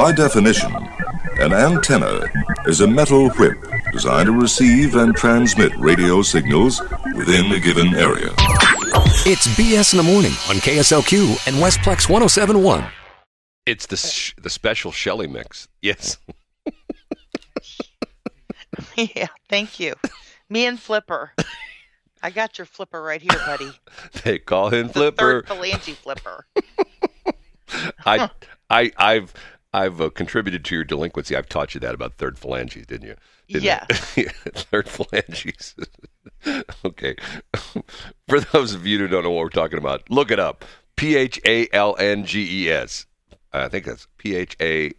By definition, an antenna is a metal whip designed to receive and transmit radio signals within a given area. It's BS in the morning on KSLQ and Westplex 1071. It's the sh- the special Shelley mix. Yes. yeah, thank you. Me and Flipper. I got your flipper right here, buddy. They call him The Flipper. third phalange flipper. I I I've I've uh, contributed to your delinquency. I've taught you that about third phalanges, didn't you? Didn't Yeah. Third phalanges. okay. For those of you who don't know what we're talking about, look it up. P H A L N G E S. I think that's P H A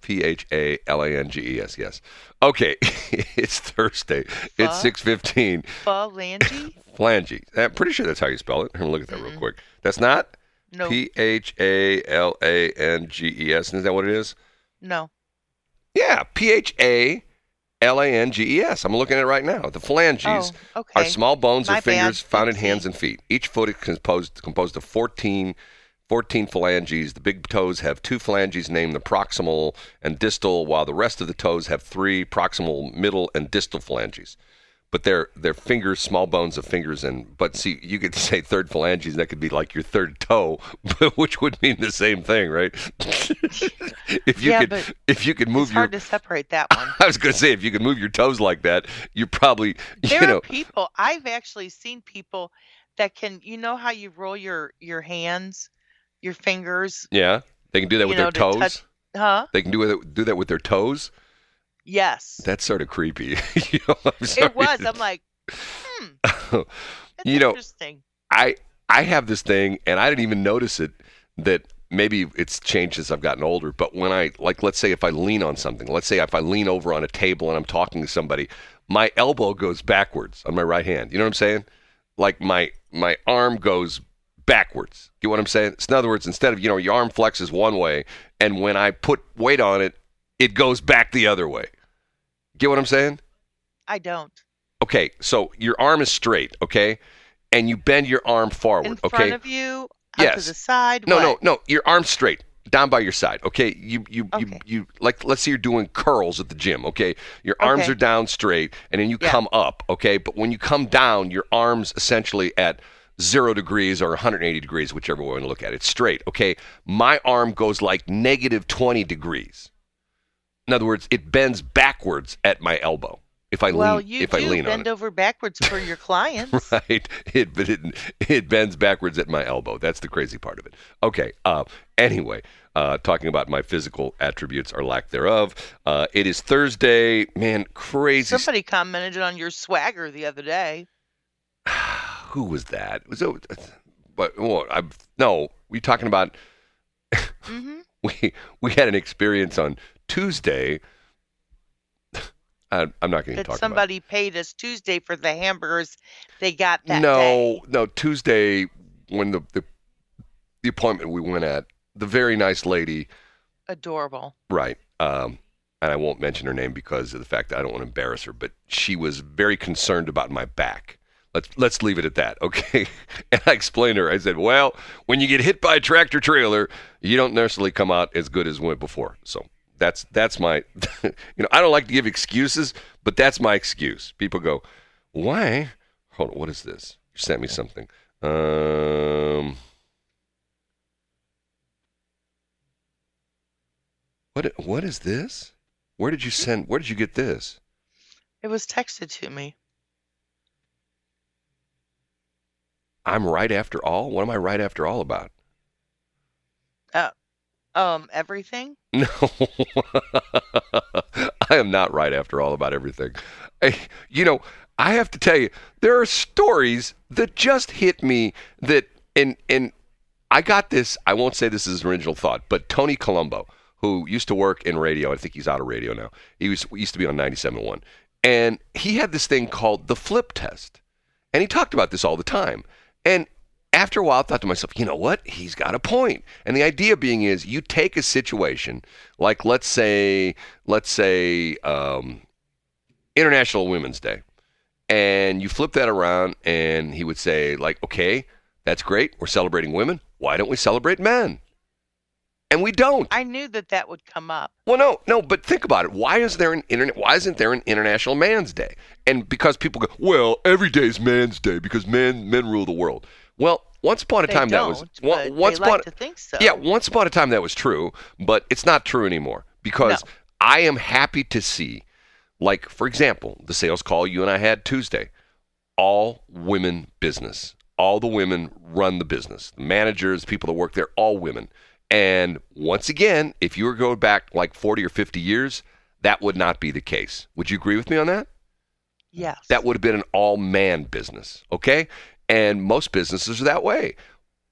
P H A L A N G E S. Yes. Okay. it's Thursday. It's six fifteen. Phalange? Phalange. I'm pretty sure that's how you spell it. I'm gonna look at that real quick. That's not No, P H A L A N G E S. Is that what it is? no. Yeah, P H A L A N G E S. I'm looking at it right now. The phalanges Oh, okay. are small bones My or fingers bad. found in hands and feet. Each foot is composed composed of 14, 14 phalanges. The big toes have two phalanges named the proximal and distal, while the rest of the toes have three proximal, middle, and distal phalanges. But they're they're fingers, small bones of fingers, and but see, you could say third phalanges, and that could be like your third toe, but which would mean the same thing, right? if you Yeah, could if you could move It's your hard to separate that one. I was going to say, if you can move your toes like that, you probably, There you know, are people. I've actually seen people that can. You know how you roll your your hands, your fingers, yeah, they can do that with know, their to toes. touch- huh? They can do it, do that with their toes. Yes. That's sort of creepy. you know, It was. I'm like, hmm. You know- interesting. I I have this thing, and I didn't even notice it. That maybe it's changed as I've gotten older. But when I like, let's say if I lean on something, let's say if I lean over on a table and I'm talking to somebody, my elbow goes backwards on my right hand. You know what I'm saying? Like my my arm goes backwards. Get what I'm saying? So in other words, instead of you know your arm flexes one way, and when I put weight on it, it goes back the other way. Get what I'm saying? I don't. Okay, so your arm is straight, okay, and you bend your arm forward, In okay. front of you, Yes. to the side. No, what? no, no. Your arm's straight, down by your side. Okay. You, you, you, Okay. you. Like, let's say you're doing curls at the gym. Okay. Your arms Okay. are down straight, and then you Yeah. come up. Okay. But when you come down, your arms essentially at zero degrees or 180 degrees, whichever way you want to look at it. Straight. Okay. My arm goes like negative 20 degrees. In other words, it bends backwards at my elbow if I Well, lean. you if do I lean on bend it. over backwards for your clients. right? It, but it it bends backwards at my elbow. That's the crazy part of it. Okay. Uh, anyway, uh, talking about my physical attributes or lack thereof. Uh, it is Thursday. Man, crazy. Somebody commented on your swagger the other day. Who was that? Was it? But well, I no. We talking about? mm-hmm. We we had an experience on Tuesday. I, I'm not going to talk about. somebody paid us Tuesday for the hamburgers they got that no, day. no. Tuesday when the, the the appointment we went at, the very nice lady Adorable. Right. Um, and I won't mention her name because of the fact that I don't want to embarrass her, but she was very concerned about my back. Let's let's leave it at that, okay? And I explained to her. I said, "Well, when you get hit by a tractor trailer, you don't necessarily come out as good as went before." So that's that's my, you know, I don't like to give excuses, but that's my excuse. People go, "Why?" Hold on, what is this? You sent me something. Um. What what is this? Where did you send where did you get this? It was texted to me. I'm right after all? What am I right after all about? Um, everything. No. I am not right after all about everything. I, you know, I have to tell you, there are stories that just hit me that and and I got this, I won't say this is original thought, but Tony Colombo, who used to work in radio, I think he's out of radio now. He was used to be on 97.1. And he had this thing called the flip test. And he talked about this all the time. And after a while, I thought to myself, you know what? He's got a point. And the idea being is you take a situation, like let's say, let's say, um, International Women's Day, and you flip that around, and he would say, like, okay, that's great. We're celebrating women. Why don't we celebrate men? And we don't. I knew that that would come up. Well, no, no, but think about it. Why is there an internet? Why isn't there an International Man's Day? And because people go, well, every day's Man's Day because men men rule the world. Well, once upon a time that was once upon like to think so. yeah, once upon a time that was true, but it's not true anymore because No. I am happy to see, like for example, the sales call you and I had Tuesday, all women business. All the women run the business. The managers, people that work there, all women. And once again, if you were going back like 40 or 50 years, that would not be the case. Would you agree with me on that? Yes. that would have been an all man business. Okay. And most businesses are that way.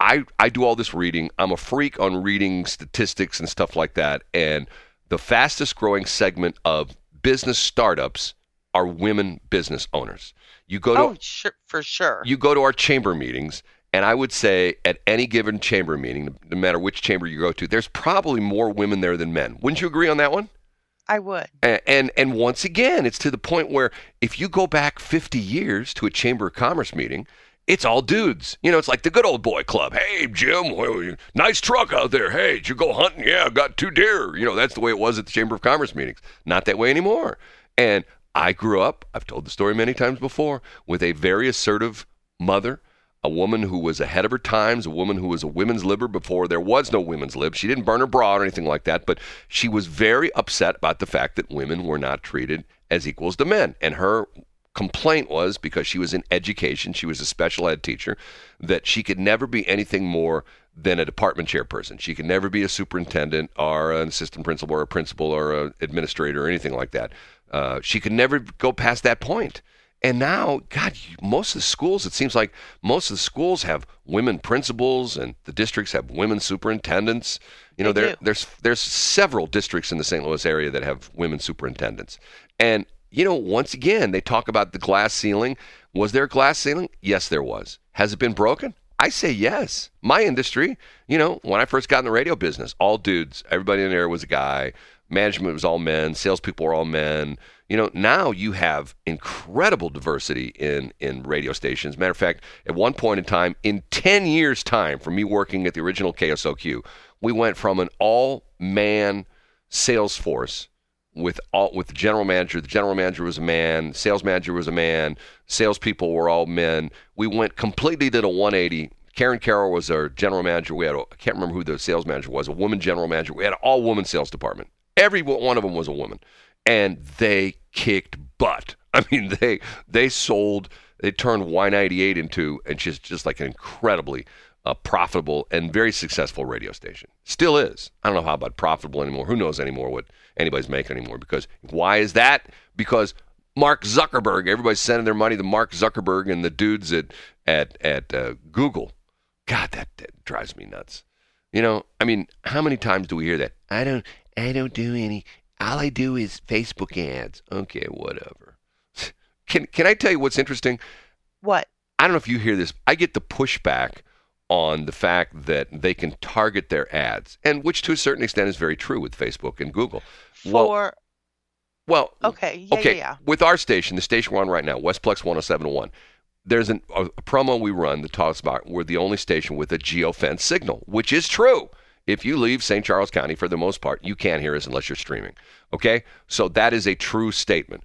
I, I do all this reading. I'm a freak on reading statistics and stuff like that. And the fastest growing segment of business startups are women business owners. You go to oh, sure, for sure. you go to our chamber meetings, and I would say at any given chamber meeting, no matter which chamber you go to, there's probably more women there than men. Wouldn't you agree on that one? I would. And, and and once again, it's to the point where if you go back 50 years to a chamber of commerce meeting, it's all dudes. You know, it's like the good old boy club. Hey, Jim, nice truck out there. Hey, did you go hunting? Yeah, I got two deer. You know, that's the way it was at the chamber of commerce meetings. Not that way anymore. And I grew up. I've told the story many times before with a very assertive mother. A woman who was ahead of her times, a woman who was a women's libber before there was no women's lib. She didn't burn her bra or anything like that, but she was very upset about the fact that women were not treated as equals to men. And her complaint was because she was in education, she was a special ed teacher, that she could never be anything more than a department chairperson. She could never be a superintendent or an assistant principal or a principal or an administrator or anything like that. Uh, she could never go past that point. And now, God, most of the schools, it seems like most of the schools have women principals and the districts have women superintendents. You know, there, there's there's several districts in the St. Louis area that have women superintendents. And you know, once again, they talk about the glass ceiling. Was there a glass ceiling? Yes, there was. Has it been broken? I say yes. My industry, you know, when I first got in the radio business, all dudes, everybody in there was a guy. Management was all men. Salespeople were all men. You know, now you have incredible diversity in in radio stations. Matter of fact, at one point in time, in ten years' time, from me working at the original KSLQ, we went from an all man sales force with all with the general manager. The general manager was a man. Sales manager was a man. Salespeople were all men. We went completely did a 180. Karen Carroll was our general manager. We had a, I can't remember who the sales manager was. A woman general manager. We had an all woman sales department. Every one of them was a woman, and they kicked butt. I mean, they they sold. They turned Y98 into and just just like an incredibly uh, profitable and very successful radio station. Still is. I don't know how about profitable anymore. Who knows anymore what anybody's making anymore? Because why is that? Because Mark Zuckerberg. Everybody's sending their money to Mark Zuckerberg and the dudes at at at uh, Google. God, that, that drives me nuts. You know, I mean, how many times do we hear that? I don't, I don't do any. All I do is Facebook ads. Okay, whatever. Can can I tell you what's interesting? What? I don't know if you hear this. I get the pushback on the fact that they can target their ads, and which to a certain extent is very true with Facebook and Google. Well- For Well, okay, yeah, okay, yeah, yeah. with our station, the station we're on right now, Westplex 1071, there's an, a, a promo we run that talks about we're the only station with a geofence signal, which is true. If you leave St. Charles County, for the most part, you can't hear us unless you're streaming. Okay, so that is a true statement.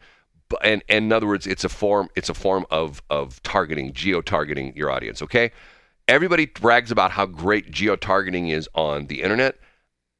And, and in other words, it's a form it's a form of of targeting, geo targeting your audience. Okay, everybody brags about how great geo targeting is on the internet.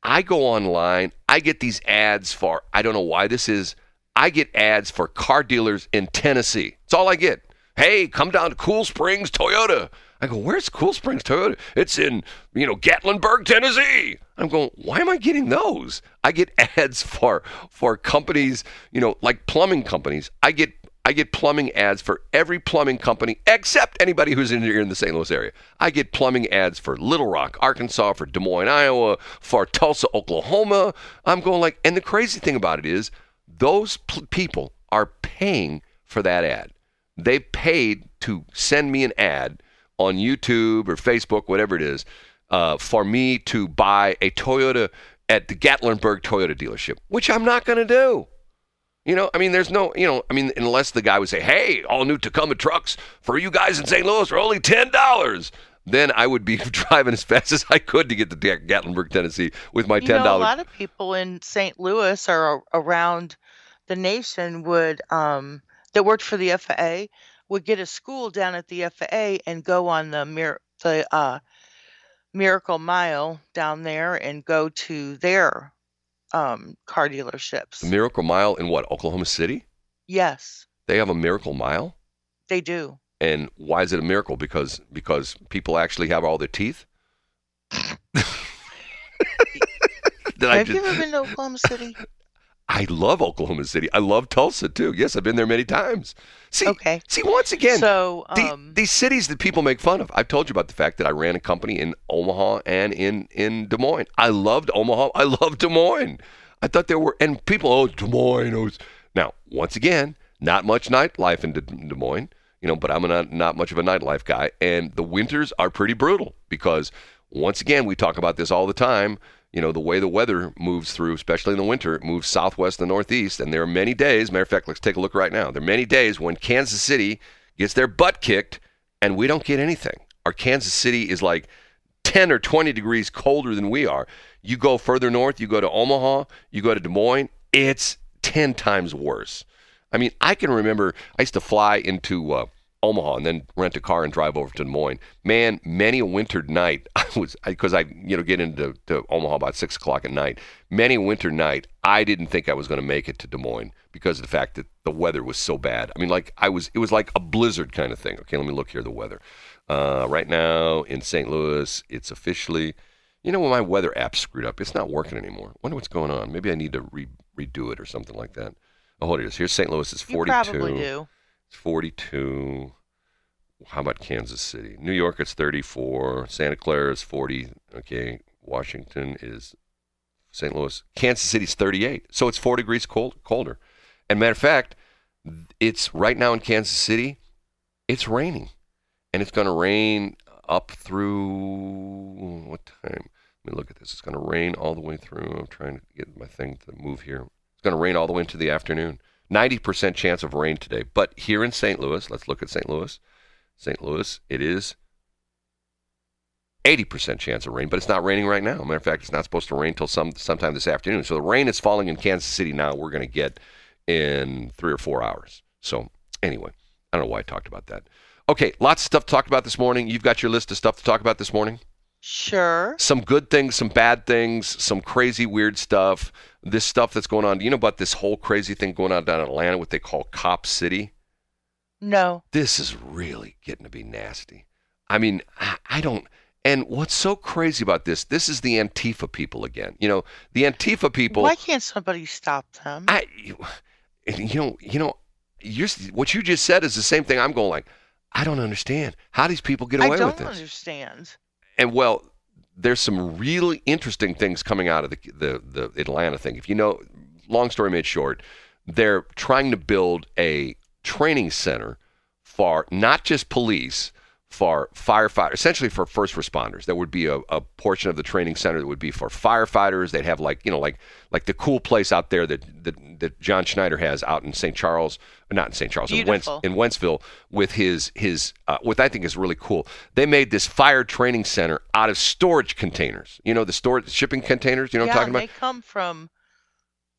I go online, I get these ads for, I don't know why this is, I get ads for car dealers in Tennessee. It's all I get. Hey, come down to Cool Springs Toyota. I go, where's Cool Springs Toyota? It's in, you know, Gatlinburg, Tennessee. I'm going, why am I getting those? I get ads for for companies, you know, like plumbing companies. I get I get plumbing ads for every plumbing company except anybody who's in here in the St. Louis area. I get plumbing ads for Little Rock, Arkansas, for Des Moines, Iowa, for Tulsa, Oklahoma. I'm going like, and the crazy thing about it is, those p- people are paying for that ad. They paid to send me an ad on YouTube or Facebook, whatever it is, uh, for me to buy a Toyota at the Gatlinburg Toyota dealership, which I'm not going to do. You know, I mean, there's no, you know, I mean, unless the guy would say, hey, all new Tacoma trucks for you guys in St. Louis are only $10. then I would be driving as fast as I could to get to Gatlinburg, Tennessee, with my You ten know, a lot of people in St. Louis or around the nation would um that worked for the FAA would get a school down at the FAA and go on the mir- the uh Miracle Mile down there and go to their um car dealerships. Miracle Mile in what? Oklahoma City? yes, They have a Miracle Mile, they do. and why is it a miracle? Because because people actually have all their teeth. Did Have just- you ever been to Oklahoma City? I love Oklahoma City. I love Tulsa too. Yes, I've been there many times. See, Okay. see once again, so the- um these cities that people make fun of. I've told you about the fact that I ran a company in Omaha and in in Des Moines. I loved Omaha. I loved Des Moines. I thought there were and people. Oh, Des Moines. Oh, now once again, not much nightlife in Des, Des Moines. You know, but I'm not not much of a nightlife guy, and the winters are pretty brutal because once again we talk about this all the time. You know, the way the weather moves through, especially in the winter, it moves southwest and northeast. And there are many days, matter of fact, let's take a look right now. There are many days when Kansas City gets their butt kicked and we don't get anything. Our Kansas City is like 10 or 20 degrees colder than we are. You go further north, you go to Omaha, you go to Des Moines, it's 10 times worse. I mean, I can remember I used to fly into uh, Omaha and then rent a car and drive over to Des Moines. Man, many a winter night, I was because I you know get into to Omaha about six o'clock at night. Many a winter night, I didn't think I was going to make it to Des Moines because of the fact that the weather was so bad. I mean, like I was, it was like a blizzard kind of thing. Okay, let me look here. The weather uh, right now in St. Louis, it's officially. You know, when my weather app screwed up, it's not working anymore. Wonder what's going on. Maybe I need to re- redo it or something like that. Oh, hold it is. Here's St. Louis. It's you 42. probably do. It's 42. How about Kansas City? New York, it's 34. Santa Clara is 40. Okay. Washington is St. Louis. Kansas City's 38. So it's four degrees cold, colder. And matter of fact, it's right now in Kansas City, it's raining. And it's going to rain up through what time? Let me look at this. It's going to rain all the way through. I'm trying to get my thing to move here. It's going to rain all the way into the afternoon. 90% chance of rain today. But here in St. Louis, let's look at St. Louis. St. Louis, it is 80% chance of rain, but it's not raining right now. Matter of fact, it's not supposed to rain until some sometime this afternoon. So the rain is falling in Kansas City now. We're going to get in three or four hours. So anyway, I don't know why I talked about that. Okay, lots of stuff to talk about this morning. You've got your list of stuff to talk about this morning. Sure. Some good things, some bad things, some crazy weird stuff. This stuff that's going on. Do you know about this whole crazy thing going on down in Atlanta, what they call Cop City? No. this is really getting to be nasty. I mean, I, I don't. And what's so crazy about this? This is the Antifa people again. You know, the Antifa people. Why can't somebody stop them? I, you, you know, you know, you're, what you just said is the same thing. I'm going like, I don't understand how these people get away with this. I don't understand. And well, there's some really interesting things coming out of the, the the Atlanta thing. If you know, long story made short, they're trying to build a training center for not just police, for firefighters, essentially for first responders. There would be a, a portion of the training center that would be for firefighters. They'd have like you know like like the cool place out there that that, that John Schneider has out in St. Charles, not in St. Charles, in, Wentz, Beautiful. in Wentzville with his his uh, what I think is really cool. They made this fire training center out of storage containers. You know the storage shipping containers. You know yeah, what I'm talking about? they come from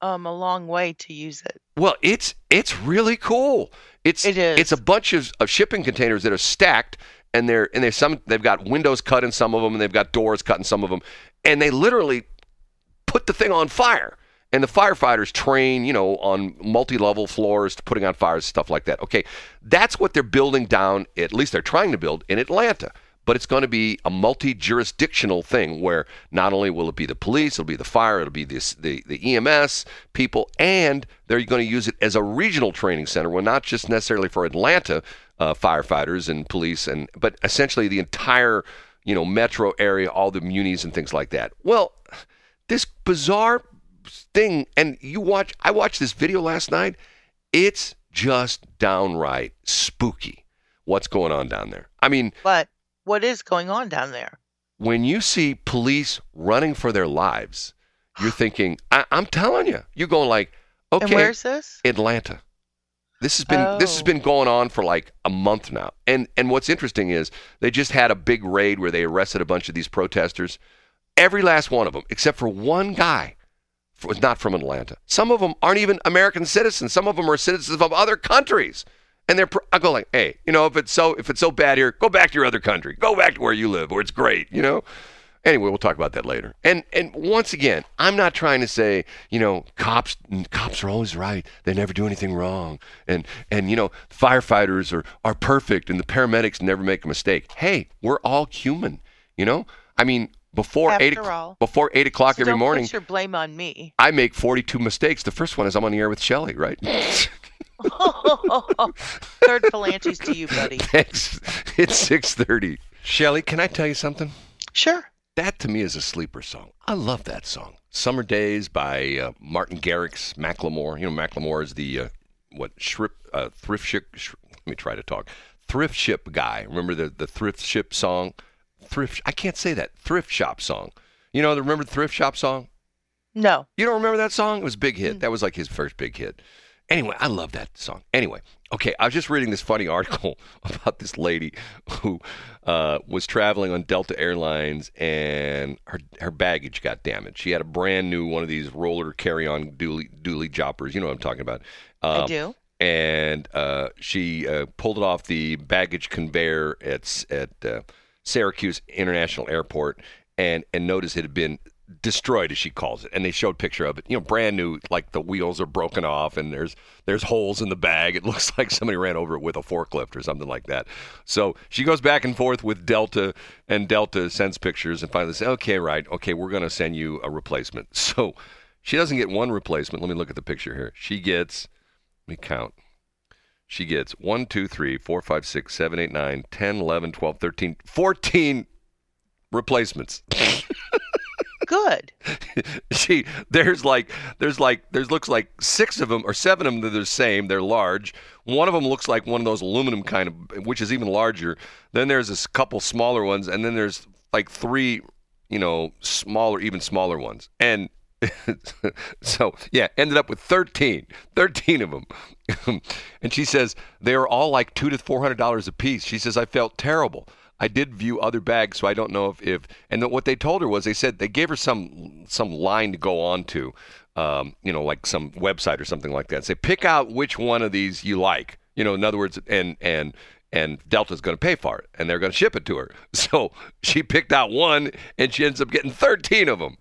um a long way to use it. Well, it's it's really cool. It's It is. It's a bunch of, of shipping containers that are stacked, and they're and they some they've got windows cut in some of them, and they've got doors cut in some of them, and they literally put the thing on fire. And the firefighters train, you know, on multi-level floors to putting on fires, stuff like that. Okay, that's what they're building down. At least they're trying to build in Atlanta. But it's going to be a multi-jurisdictional thing where not only will it be the police, it'll be the fire, it'll be this, the the EMS people, and they're going to use it as a regional training center. Well, not just necessarily for Atlanta uh, firefighters and police, and but essentially the entire you know metro area, all the munis and things like that. Well, this bizarre thing, and you watch. I watched this video last night. It's just downright spooky. What's going on down there? I mean, But what is going on down there? when you see police running for their lives, you're thinking, I- I'm telling you, you're going like, And okay, where's this? Atlanta. This has been this has Oh. been going on for like a month now. And and what's interesting is they just had a big raid where they arrested a bunch of these protesters. Every last one of them, except for one guy, was not from Atlanta. Some of them aren't even American citizens. Some of them are citizens of other countries. And they're I go like, hey, you know, if it's so if it's so bad here, go back to your other country. Go back to where you live, where it's great. You know. Anyway, we'll talk about that later. And and once again, I'm not trying to say, you know, cops cops are always right. They never do anything wrong. And and you know, firefighters are are perfect and the paramedics never make a mistake. Hey, we're all human, you know? I mean, before eight After o'clock all. before eight o'clock So every don't morning, Put your blame on me. I make forty two mistakes. The first one is I'm on the air with Shelley, right? Third phalanges to you, buddy. Thanks. It's six thirty. Shelley, can I tell you something? Sure. That to me is a sleeper song. I love that song. Summer Days by uh, Martin Garrix, Macklemore. You know, Macklemore is the uh, what shrip, uh, thrift ship. Sh- let me try to talk. Thrift ship guy. Remember the the thrift ship song? Thrift. I can't say that. Thrift shop song. You know, the remember the thrift shop song? No. You don't remember that song? It was a big hit. That was like his first big hit. Anyway, I love that song. Anyway, okay, I was just reading this funny article about this lady who uh, was traveling on Delta Airlines and her her baggage got damaged. She had a brand new one of these roller carry-on dually dually joppers. You know what I'm talking about. I Um, do. and uh, she uh, pulled it off the baggage conveyor at at uh, Syracuse International Airport, and and noticed it had been destroyed, as she calls it. And they showed picture of it, you know, brand new, like the wheels are broken off, and there's there's holes in the bag. It looks like somebody ran over it with a forklift or something like that. So she goes back and forth with Delta, and Delta sends pictures, and finally says, "Okay, right, okay, we're going to send you a replacement." So she doesn't get one replacement. Let me look at the picture here. She gets let me count. She gets 1, 2, 3, 4, 5, 6, 7, 8, 9, 10, 11, 12, 13, 14 replacements. Good. she there's like there's like there's looks like six of them or seven of them that are the same. They're large. One of them looks like one of those aluminum kind of, which is even larger. Then there's a couple smaller ones, and then there's like three, you know, smaller, even smaller ones. And so yeah, ended up with 13, 13 of them. and she says they are all like two to four hundred dollars a piece. She says I felt terrible. I did view other bags, so I don't know if, if and what they told her was they said they gave her some some line to go on to, um, you know, like some website or something like that. Say pick out which one of these you like. You know, in other words, and and and Delta's going to pay for it, and they're going to ship it to her. So she picked out one, and she ends up getting thirteen of them.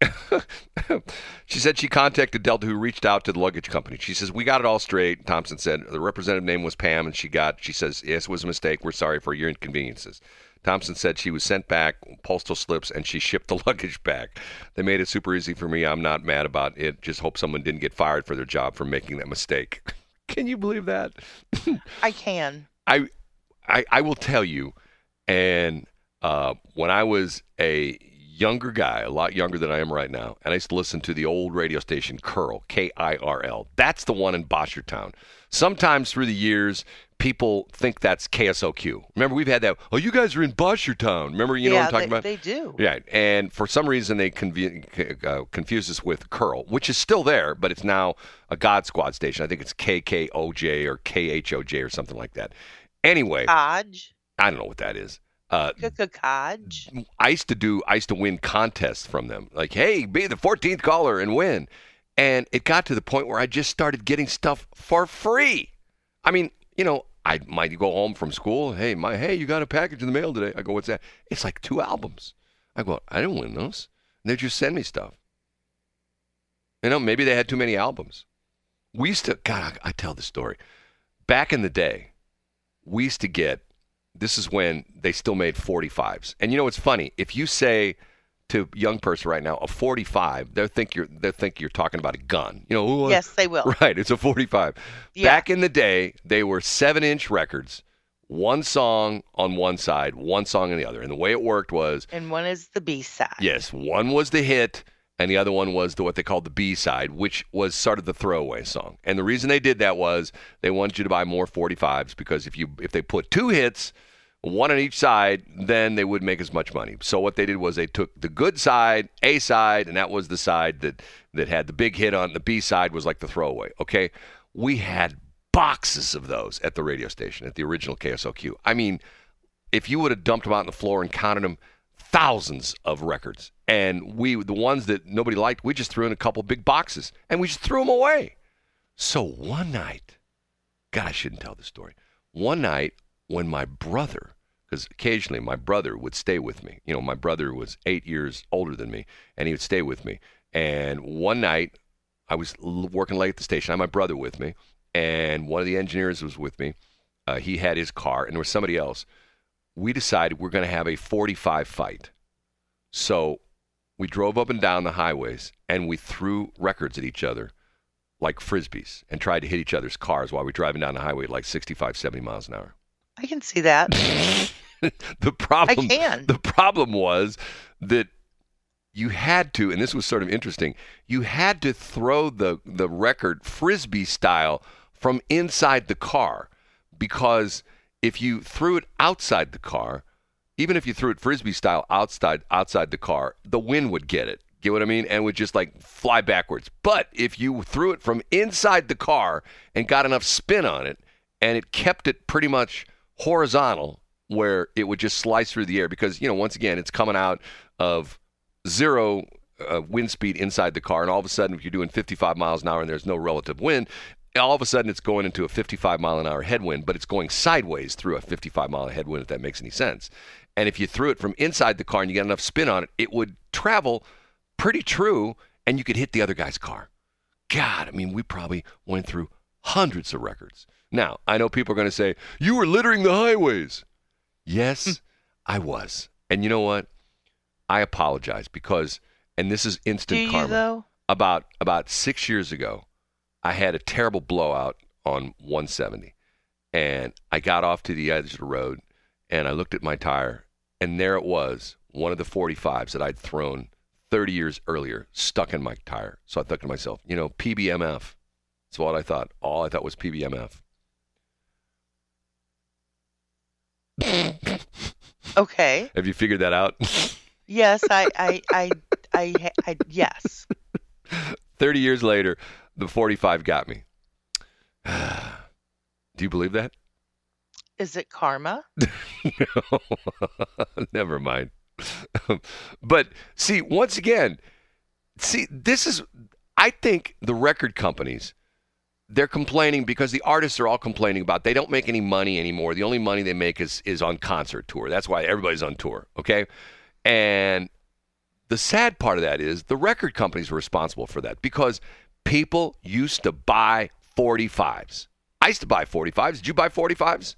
she said she contacted Delta, who reached out to the luggage company. She says we got it all straight. Thompson said the representative name was Pam, and she got. She says yes, it was a mistake. We're sorry for your inconveniences. Thompson said she was sent back postal slips and she shipped the luggage back. They made it super easy for me. I'm not mad about it. Just hope someone didn't get fired for their job for making that mistake. Can you believe that? I can. I, I, I will tell you, and uh, when I was a younger guy, a lot younger than I am right now, and I used to listen to the old radio station Curl, K I R L. That's the one in Boschertown. Sometimes through the years, people think that's KSLQ. Remember, we've had that. Oh, you guys are in Boschertown. Remember, you know what I'm talking they, about? they do. Yeah, and for some reason they conve- uh, confuse us with Curl, which is still there, but it's now a God Squad station. I think it's KKOJ or KHOJ or something like that. Anyway, Codge. I don't know what that is. Uh, I used to do, I used to win contests from them. Like, hey, be the 14th caller and win. And it got to the point where I just started getting stuff for free. I mean, you know, I might go home from school. Hey, my, hey, you got a package in the mail today. I go, what's that? It's like two albums. I go, I didn't win those. They just send me stuff. You know, maybe they had too many albums. We used to, God, I, I tell the story. Back in the day, we used to get, this is when they still made 45s. And you know what's funny? If you say to a young person right now, a 45, they'll think you're, they'll think you're talking about a gun. You know, "Ooh, uh, Yes, they will. Right, it's a 45. Yeah. Back in the day, they were seven inch records, one song on one side, one song on the other. And the way it worked was And one is the B side. yes, one was the hit, and the other one was the what they called the B side, which was sort of the throwaway song. And the reason they did that was they wanted you to buy more 45s because if you if they put two hits, one on each side, then they would make as much money. So what they did was they took the good side, A side, and that was the side that that had the big hit on. The B side was like the throwaway. Okay, we had boxes of those at the radio station at the original KSLQ. I mean, if you would have dumped them out on the floor and counted them, thousands of records. And we, the ones that nobody liked, we just threw in a couple big boxes and we just threw them away. So one night, God, I shouldn't tell this story. One night when my brother, because occasionally my brother would stay with me. You know, my brother was eight years older than me, and he would stay with me. And one night, I was l- working late at the station. I had my brother with me, and one of the engineers was with me. Uh, he had his car, and there was somebody else. We decided we're going to have a 45 fight. So we drove up and down the highways, and we threw records at each other like frisbees and tried to hit each other's cars while we were driving down the highway at like 65, 70 miles an hour. I can see that. the problem I can. the problem was that you had to and this was sort of interesting you had to throw the the record frisbee style from inside the car because if you threw it outside the car even if you threw it frisbee style outside outside the car the wind would get it get what i mean and would just like fly backwards but if you threw it from inside the car and got enough spin on it and it kept it pretty much horizontal where it would just slice through the air because you know once again it's coming out of zero uh, wind speed inside the car. And all of a sudden if you're doing 55 miles an hour and there's no relative wind all of a sudden it's going into a 55 mile an hour headwind but it's going sideways through a 55 mile headwind if that makes any sense. And if you threw it from inside the car and you got enough spin on it it would travel pretty true and you could hit the other guy's car. God i mean we probably went through hundreds of records now i know people are going to say you were littering the highways Yes, hmm. I was. And you know what? I apologize because, and this is Do instant you karma. though? About about six years ago, I had a terrible blowout on 170, and I got off to the edge of the road, and I looked at my tire, and there it was, one of the 45s that I'd thrown 30 years earlier, stuck in my tire. So I thought to myself, you know, PBMF. That's what I thought. All I thought was PBMF. Okay. Have you figured that out? Yes, I, I, I, I, I, I yes. 30 years later, the 45 got me. Do you believe that? Is it karma? no. Never mind. but see, once again, see, this is, I think the record companies, they're complaining because the artists are all complaining about they don't make any money anymore. The only money they make is, is on concert tour. That's why everybody's on tour, okay? And the sad part of that is the record companies are responsible for that because people used to buy 45s. I used to buy 45s. Did you buy 45s?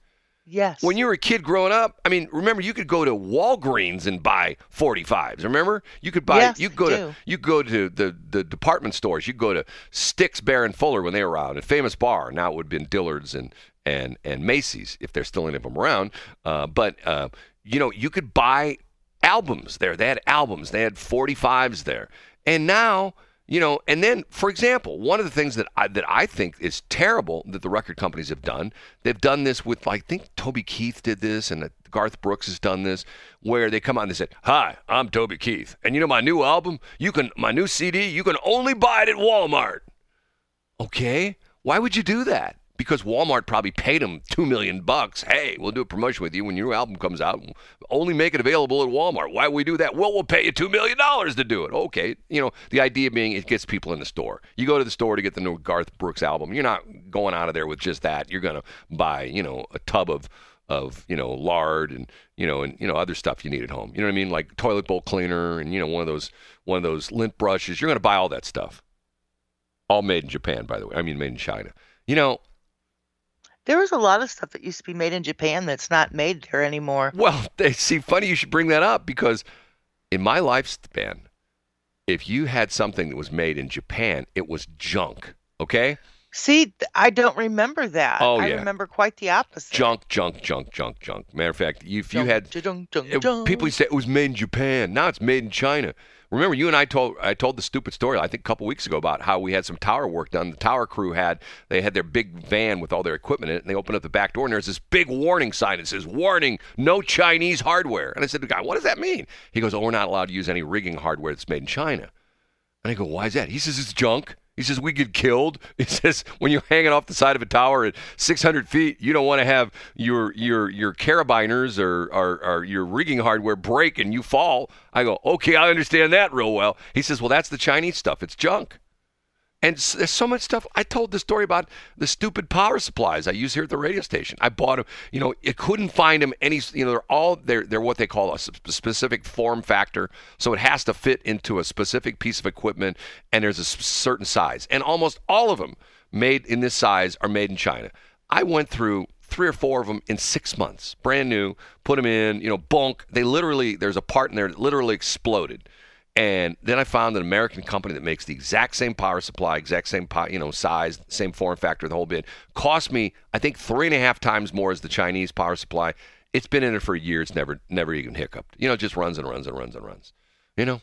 Yes. When you were a kid growing up, I mean, remember you could go to Walgreens and buy 45s. Remember? You could buy Yes, you could go to you go to the, the department stores. You could go to Stix, Baer and Fuller when they were around, and Famous-Barr. Now it would have been Dillard's and and and Macy's if there's still any of them around. Uh, but uh, you know, you could buy albums there. They had albums. They had 45s there. And now, you know, and then for example, one of the things that I, that I think is terrible that the record companies have done, they've done this with like I think Toby Keith did this and Garth Brooks has done this where they come out and they said, "Hi, I'm Toby Keith. And you know my new album, you can my new CD, you can only buy it at Walmart." Okay? Why would you do that? Because Walmart probably paid him two million bucks. Hey, we'll do a promotion with you when your album comes out. Only make it available at Walmart. Why would we do that? Well, we'll pay you two million dollars to do it. Okay, you know the idea being it gets people in the store. You go to the store to get the new Garth Brooks album. You're not going out of there with just that. You're gonna buy, you know, a tub of of you know lard and you know and you know other stuff you need at home. You know what I mean? Like toilet bowl cleaner and you know one of those one of those lint brushes. You're gonna buy all that stuff. All made in Japan, by the way. I mean, made in China. You know, There was a lot of stuff that used to be made in Japan that's not made there anymore. well, they see, funny you should bring that up because in my lifespan, if you had something that was made in Japan, it was junk. Okay, See, I don't remember that. Oh, I yeah. remember quite the opposite. junk, junk, junk, junk, junk. Matter of fact, if you had junk, junk, it- junk. people used to say it was made in Japan. Now it's made in China. Remember, you and I told I told the stupid story I think a couple weeks ago about how we had some tower work done. The tower crew had they had their big van with all their equipment in it, and they opened up the back door, and there's this big warning sign that says "Warning: No Chinese hardware." And I said to the guy, "What does that mean?" He goes, "Oh, we're not allowed to use any rigging hardware that's made in China." And I go, "Why is that?" He says, "It's junk." He says we get killed. He says when you're hanging off the side of a tower at 600 feet, you don't want to have your your your carabiners or, or or your rigging hardware break and you fall. I go, okay, I understand that real well. He says, well, that's the Chinese stuff. It's junk. And there's so much stuff. I told the story about the stupid power supplies I use here at the radio station. I bought them. You know, it couldn't find them any. You know, they're all they're they're what they call a specific form factor. So it has to fit into a specific piece of equipment, and there's a certain size. And almost all of them made in this size are made in China. I went through three or four of them in six months, brand new. Put them in. You know, bunk. They literally there's a part in there that literally exploded. And then I found an American company that makes the exact same power supply, exact same po- you know size, same form factor, the whole bit. Cost me, I think, three and a half times more as the Chinese power supply. It's been in it for years, never, never even hiccuped. You know, it just runs and runs and runs and runs. You know,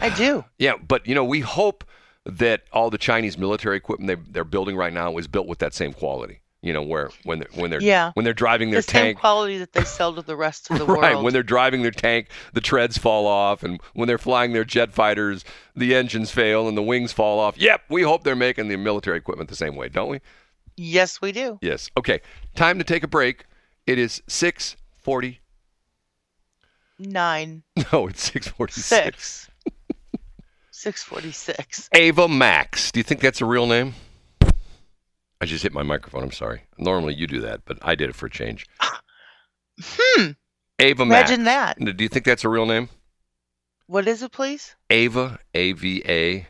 I do. yeah. But you know, we hope that all the Chinese military equipment they, they're building right now is built with that same quality. You know, where when they're when they're Yeah. when they're driving their the same tank, quality that they sell to the rest of the right world. Right when they're driving their tank the treads fall off and when they're flying their jet fighters the engines fail and the wings fall off. Yep we hope they're making the military equipment the same way don't we? Yes, we do. yes. Okay time to take a break. It is 640 Nine, no it's 646 six, six forty-six. ava max. Do you think that's a real name i just hit my microphone i'm sorry normally you do that but i did it for a change Hmm. ava max Imagine that. do you think that's a real name What is it, please? ava a-v-a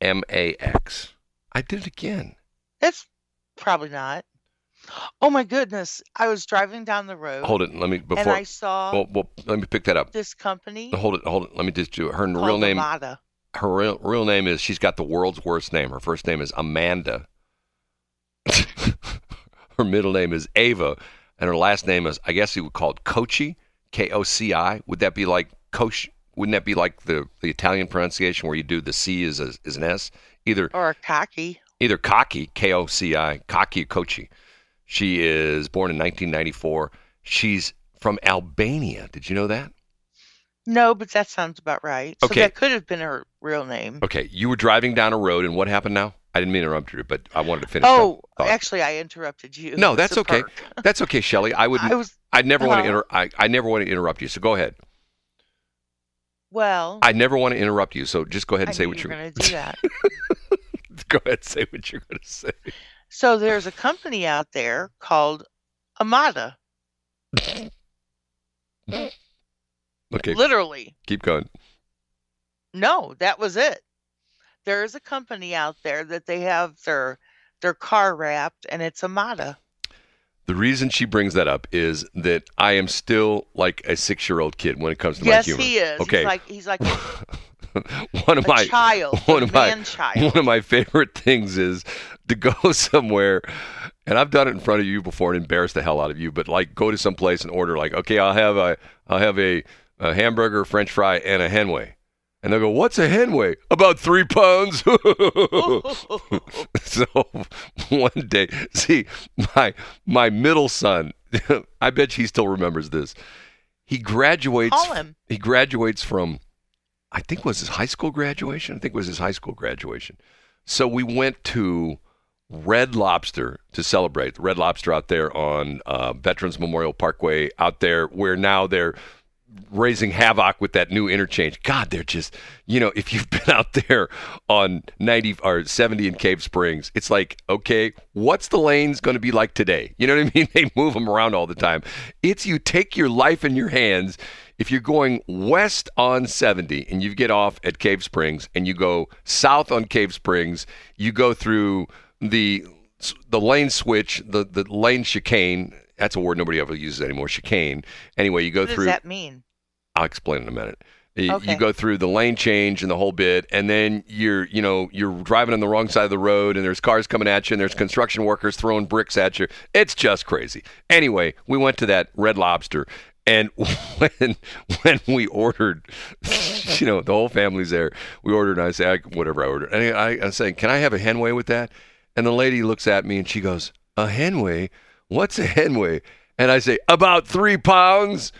m-a-x i did it again It's probably not. Oh my goodness! I was driving down the road Hold it. Let me and before. I saw well, well, let me pick that up. this company Hold it. Hold it. Let me just do it. Her real name. Amada. Her real, real name is. She's got the world's worst name. Her first name is Amanda. her middle name is Ava, and her last name is. I guess you would call it Kochi. K O C I. Would that be like Koch? Wouldn't that be like the, the Italian pronunciation where you do the C is, a, is an S? Either or a cocky. either cocky, K O C I, cocky Kochi. She is born in 1994. She's from Albania. Did you know that? No, but that sounds about right. So Okay. that could have been her real name. Okay, you were driving down a road, and what happened now? I didn't mean to interrupt you, but I wanted to finish. Oh, actually, I interrupted you. no, that's okay. perk. That's okay, Shelley. I would. I was I never want to uh, inter- I, I never want to interrupt you. So go ahead. well. I never want to interrupt you. So just go ahead I and say what you you're going to do that. Go ahead, and say what you're going to say. So there's a company out there called Amada. Okay, Literally. keep going. No, that was it. There is a company out there that they have their their car wrapped and it's Amada. The reason she brings that up is that I am still like a six-year-old kid when it comes to yes, my humor. he is. Okay, He's like he's like one of a my child, one a of my child. one of my favorite things is to go somewhere, and I've done it in front of you before and embarrassed the hell out of you. But like, go to some place and order like, okay, I'll have a I'll have a, a hamburger, French fry, and a Henway. And they'll go, "What's a hen Henway? About three pounds." so one day, see my my middle son. I bet he still remembers this. He graduates. Call him. He graduates from, I think it was his high school graduation. I think it was his high school graduation. So we went to Red Lobster to celebrate. Red Lobster out there on uh, Veterans Memorial Parkway, out there where now they're raising havoc with that new interchange. God, they're just, you know, if you've been out there on 90 or 70 in Cave Springs, it's like, okay, what's the lanes going to be like today? You know what I mean? They move them around all the time. It's you take your life in your hands. If you're going west on 70 and you get off at Cave Springs and you go south on Cave Springs, you go through the the lane switch, the the lane chicane. That's a word nobody ever uses anymore. Chicane. Anyway, you go through what does that mean? I'll explain in a minute. You, Okay. you go through the lane change and the whole bit, and then you're, you know, you're driving on the wrong side of the road, and there's cars coming at you, and there's construction workers throwing bricks at you. It's just crazy. Anyway, we went to that Red Lobster, and when when we ordered, you know, the whole family's there. We ordered, and I say, I, whatever I ordered, and I, I say, can I have a Henway with that? And the lady looks at me and she goes, a Henway? What's a Henway? And I say, about three pounds.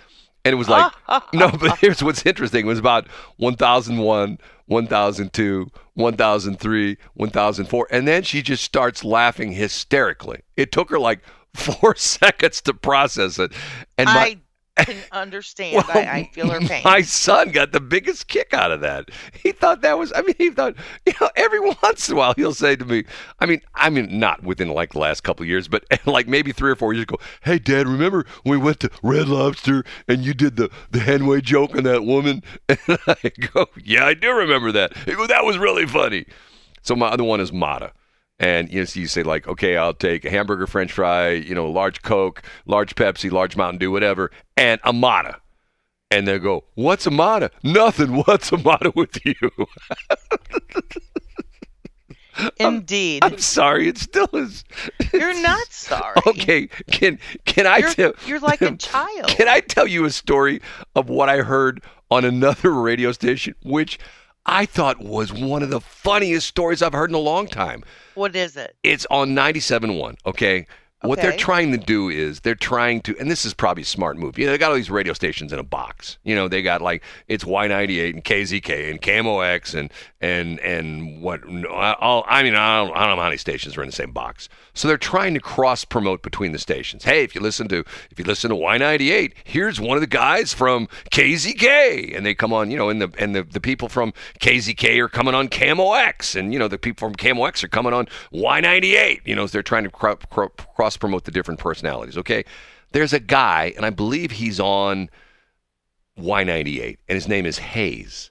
And it was like, no, but here's what's interesting. It was about 1,001, 1002, 1003, 1004. And then she just starts laughing hysterically. It took her like four seconds to process it. And my, can understand. I, I feel her pain. my son got the biggest kick out of that. He thought that was, I mean, he thought, you know, every once in a while he'll say to me, I mean, I mean, not within like the last couple of years, but like maybe three or four years ago, hey, Dad, remember when we went to Red Lobster and you did the, the Henway joke on that woman? And I go, yeah, I do remember that. He goes, that was really funny. So my other one is Mata. And you know, so you say like, okay, I'll take a hamburger, French fry, you know, large Coke, large Pepsi, large Mountain Dew, whatever, and a Mata. And they go, what's a Mata? Nothing. What's a Mata with you? Indeed. I'm sorry. It still is. You're not sorry. Okay. Can can I You're, tell? you're like a child. Can I tell you a story of what I heard on another radio station, which I thought was one of the funniest stories I've heard in a long time. What is it? It's on 97.1, okay? What they're trying to do is they're trying to, and this is probably a smart move. You know, they got all these radio stations in a box. You know, they got like it's Y98 and KZK and KMOX and and and what? All I mean, I don't, I don't know how many stations are in the same box. So they're trying to cross promote between the stations. Hey, if you listen to if you listen to Y98, here's one of the guys from KZK, and they come on. You know, and the and the, the people from KZK are coming on KMOX, and you know the people from KMOX are coming on Y98. You know, they're trying to cro- cro- cross promote the different personalities. Okay, there's a guy, and I believe he's on Y98, and his name is Hayes,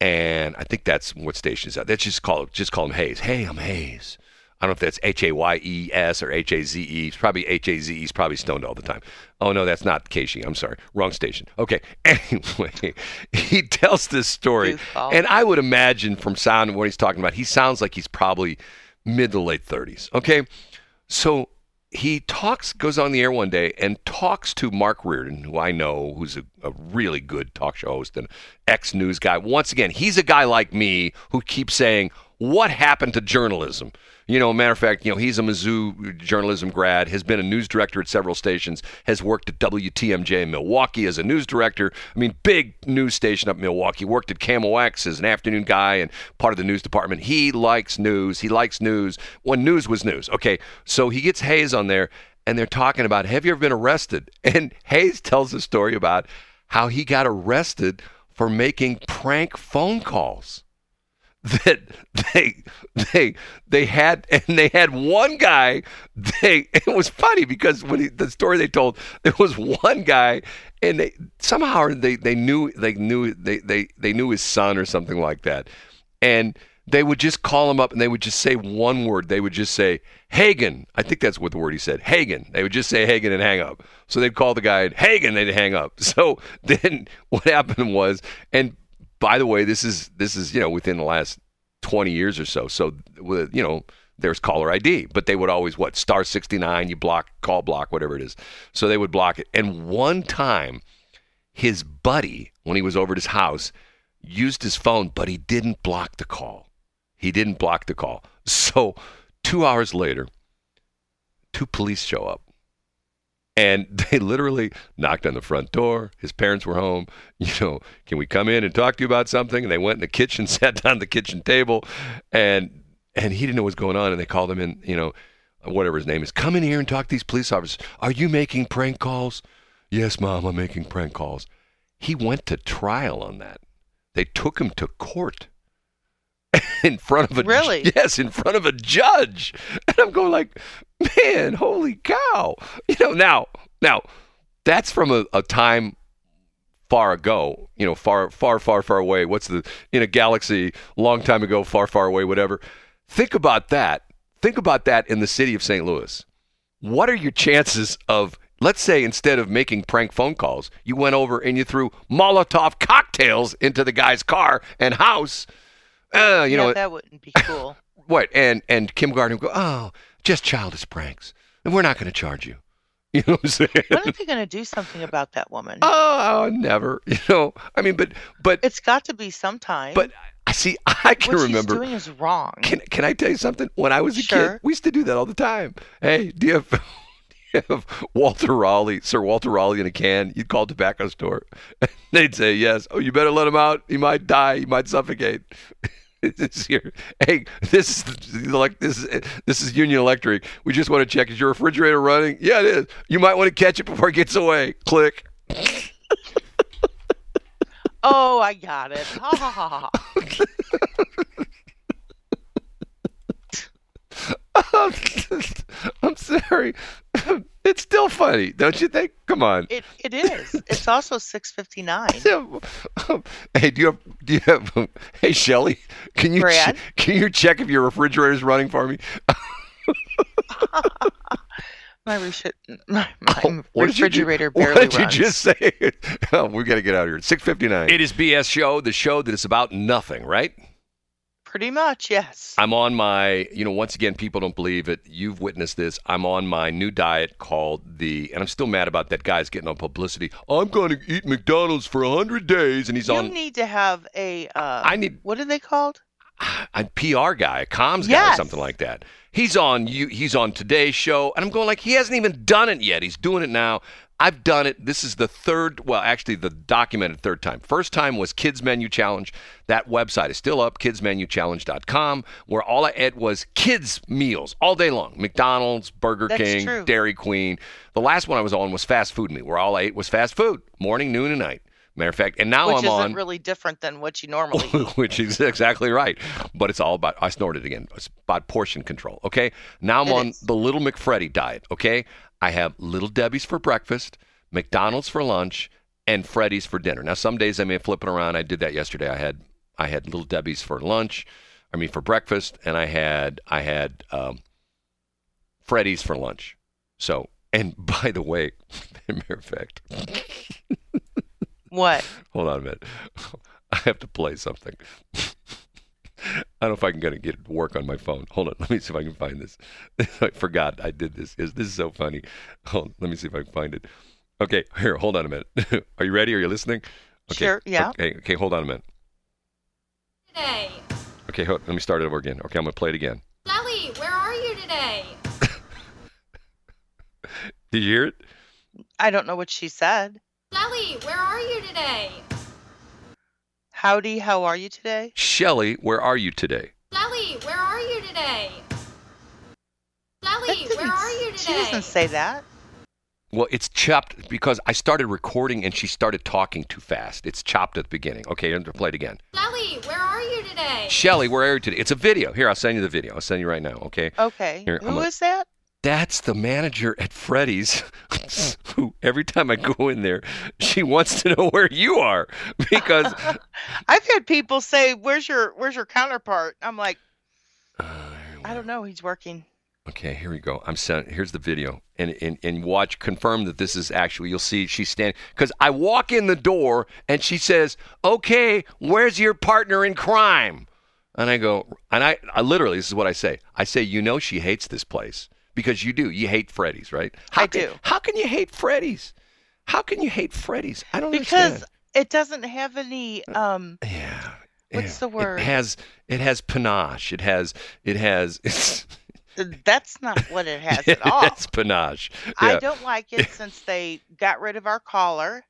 and I think that's what station is that. Let's just call just call him Hayes. Hey, I'm Hayes. I don't know if that's H A Y E S or H A Z E. It's probably H A Z E. He's probably stoned all the time. Oh no, that's not Casey. I'm sorry, wrong station. Okay. Anyway, he tells this story, and I would imagine from sound and what he's talking about, he sounds like he's probably mid to late 30s. Okay, so he talks, goes on the air one day and talks to Mark Reardon, who I know, who's a, a really good talk show host and ex news guy. Once again, he's a guy like me who keeps saying, What happened to journalism? You know, matter of fact, you know, he's a Mizzou journalism grad, has been a news director at several stations, has worked at WTMJ in Milwaukee as a news director. I mean, big news station up in Milwaukee. Worked at KMOX as an afternoon guy and part of the news department. He likes news. He likes news when news was news. Okay, so he gets Hayes on there, and they're talking about, have you ever been arrested? And Hayes tells a story about how he got arrested for making prank phone calls that they they they had and they had one guy they it was funny because when he, the story they told there was one guy and they somehow they they knew they knew they they they knew his son or something like that. And they would just call him up and they would just say one word. They would just say Hagen. I think that's what the word he said Hagen. They would just say Hagen and hang up. So they'd call the guy Hagen they'd hang up. So then what happened was and by the way, this is this is you know within the last 20 years or so. So you know there's caller ID, but they would always what star 69, you block, call block, whatever it is. So they would block it. And one time, his buddy, when he was over at his house, used his phone, but he didn't block the call. He didn't block the call. So two hours later, two police show up. And they literally knocked on the front door. His parents were home. You know, can we come in and talk to you about something? And they went in the kitchen, sat down at the kitchen table, and and he didn't know what was going on. And they called him in. You know, whatever his name is. Come in here and talk to these police officers. Are you making prank calls? Yes, mom, I'm making prank calls. He went to trial on that. They took him to court in front of a Really? yes, in front of a judge. And I'm going like, man, holy cow! You know, now, now, that's from a, a time far ago. You know, far, far, far, far away. What's the in a galaxy long time ago, far, far away, whatever. Think about that. Think about that in the city of St. Louis. What are your chances of Let's say instead of making prank phone calls, you went over and you threw Molotov cocktails into the guy's car and house. Uh, you yeah, know, that wouldn't be cool. what? And and Kim Gardner would go, oh, just childish pranks, and we're not going to charge you. You know what I'm saying? when are they going to do something about that woman? oh, never. You know, I mean, but but it's got to be sometime. but I see. I can what remember. she's doing is wrong. Can can I tell you something? When I was a kid, we used to do that all the time. Hey, do you have have Walter Raleigh, Sir Walter Raleigh in a can, you'd call a tobacco store. And They'd say yes. Oh, you better let him out. He might die. He might suffocate. It's here. Hey, this is like this is this is Union Electric. We just want to check is your refrigerator running? Yeah, it is. You might want to catch it before it gets away. Click. Oh, I got it. Ha ha ha ha. I'm sorry. It's still funny, don't you think? Come on. It it is. It's also six fifty nine. Hey, do you have? Do you have? Hey, Shelley, can you Brad? can you check if your refrigerator is running for me? My, reshi- my, my Oh, What did you ju- refrigerator What barely did you runs. just say? oh, we got to get out of here. Six fifty nine. It is BS show, the show that is about nothing, right? Pretty much, yes. I'm on my, you know, once again, people don't believe it. You've witnessed this. I'm on my new diet called the, and I'm still mad about that guy's getting on publicity. I'm going to eat McDonald's for 100 days, and he's you on, You need to have a. Uh, I need- What are they called? A PR guy, a comms guy, or something like that. He's on you. He's on today's show, and I'm going like he hasn't even done it yet. He's doing it now. I've done it. This is the third, well, actually the documented third time. First time was Kids Menu Challenge. That website is still up, kidsmenuchallenge.com, where all I ate was kids meals all day long. McDonald's, Burger That's King, true. Dairy Queen. The last one I was on was fast food me, where all I ate was fast food, morning, noon, and night. Matter of fact, and now Which I'm isn't on really different than what you normally which is exactly right. But it's all about, I snorted again, it's about portion control. Okay. Now I'm It on is. the Little McFreddy diet. Okay. I have Little Debbie's for breakfast, McDonald's for lunch, and Freddy's for dinner. Now, some days I may flip it around. I did that yesterday. I had, I had Little Debbie's for lunch, I mean, for breakfast, and I had, I had, um, Freddy's for lunch. So, and by the way, matter of fact, What? Hold on a minute. I have to play something. I don't know if I can get it, get it to work on my phone. Hold on. Let me see if I can find this. I forgot I did this. This is so funny. Hold on, let me see if I can find it. Okay, here, hold on a minute. Are you ready? Are you listening? Okay. Sure, yeah. Okay, okay, hold on a minute. today? Okay, hold, let me start it over again. Okay, I'm going to play it again. Shelley, where are you today? Did you hear it? I don't know what she said. Shelley, where are you today? Howdy, how are you today? Shelley, where are you today? Shelley, where are you today? Shelley, where are you today? She doesn't say that. Well, it's chopped because I started recording and she started talking too fast. It's chopped at the beginning. Okay, I'm going to play it again. Shelley, where are you today? Shelley, where are you today? It's a video. Here, I'll send you the video. I'll send you right now. Okay. Okay. Here, I'm Who a- is that? That's the manager at Freddy's. Who every time I go in there, she wants to know where you are because I've had people say, "Where's your Where's your counterpart?" I'm like, Uh, I don't know. He's working. Okay, here we go. I'm sent. Here's the video, and and and watch. Confirm that this is actually. You'll see she's standing because I walk in the door and she says, "Okay, where's your partner in crime?" And I go, and I, I literally, this is what I say. I say, you know, she hates this place because you do. You hate Freddy's, right? How I can, do. How can you hate Freddy's? How can you hate Freddy's? I don't because understand. it doesn't have any um Yeah. What's yeah. the word? It has it has panache. It has it has it's that's not what it has at all. It's panache. I don't like it since they got rid of our collar.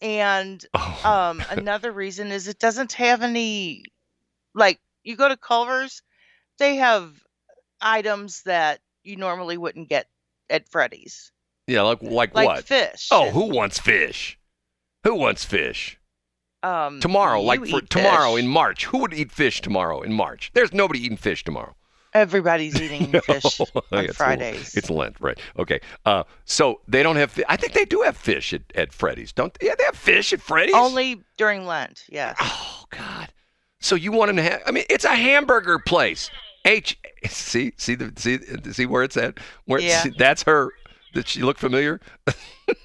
And Oh. um another reason is it doesn't have any like you go to Culver's, they have items that you normally wouldn't get at Freddy's. yeah, like like, Like what? fish. Oh, who wants fish? Who wants fish? um Tomorrow, like for tomorrow fish. in March. Who would eat fish tomorrow in March? There's nobody eating fish tomorrow. everybody's eating fish on It's- Fridays. It's Lent, right? Okay. Uh, so they don't have. I think they do have fish at, at Freddy's, don't? they? Yeah, they have fish at Freddy's. Only during Lent, yes. Oh God! So you want them to have? I mean, it's a hamburger place. H. See, see the see see where it's at. Where Yeah. see, that's her. Did she look familiar?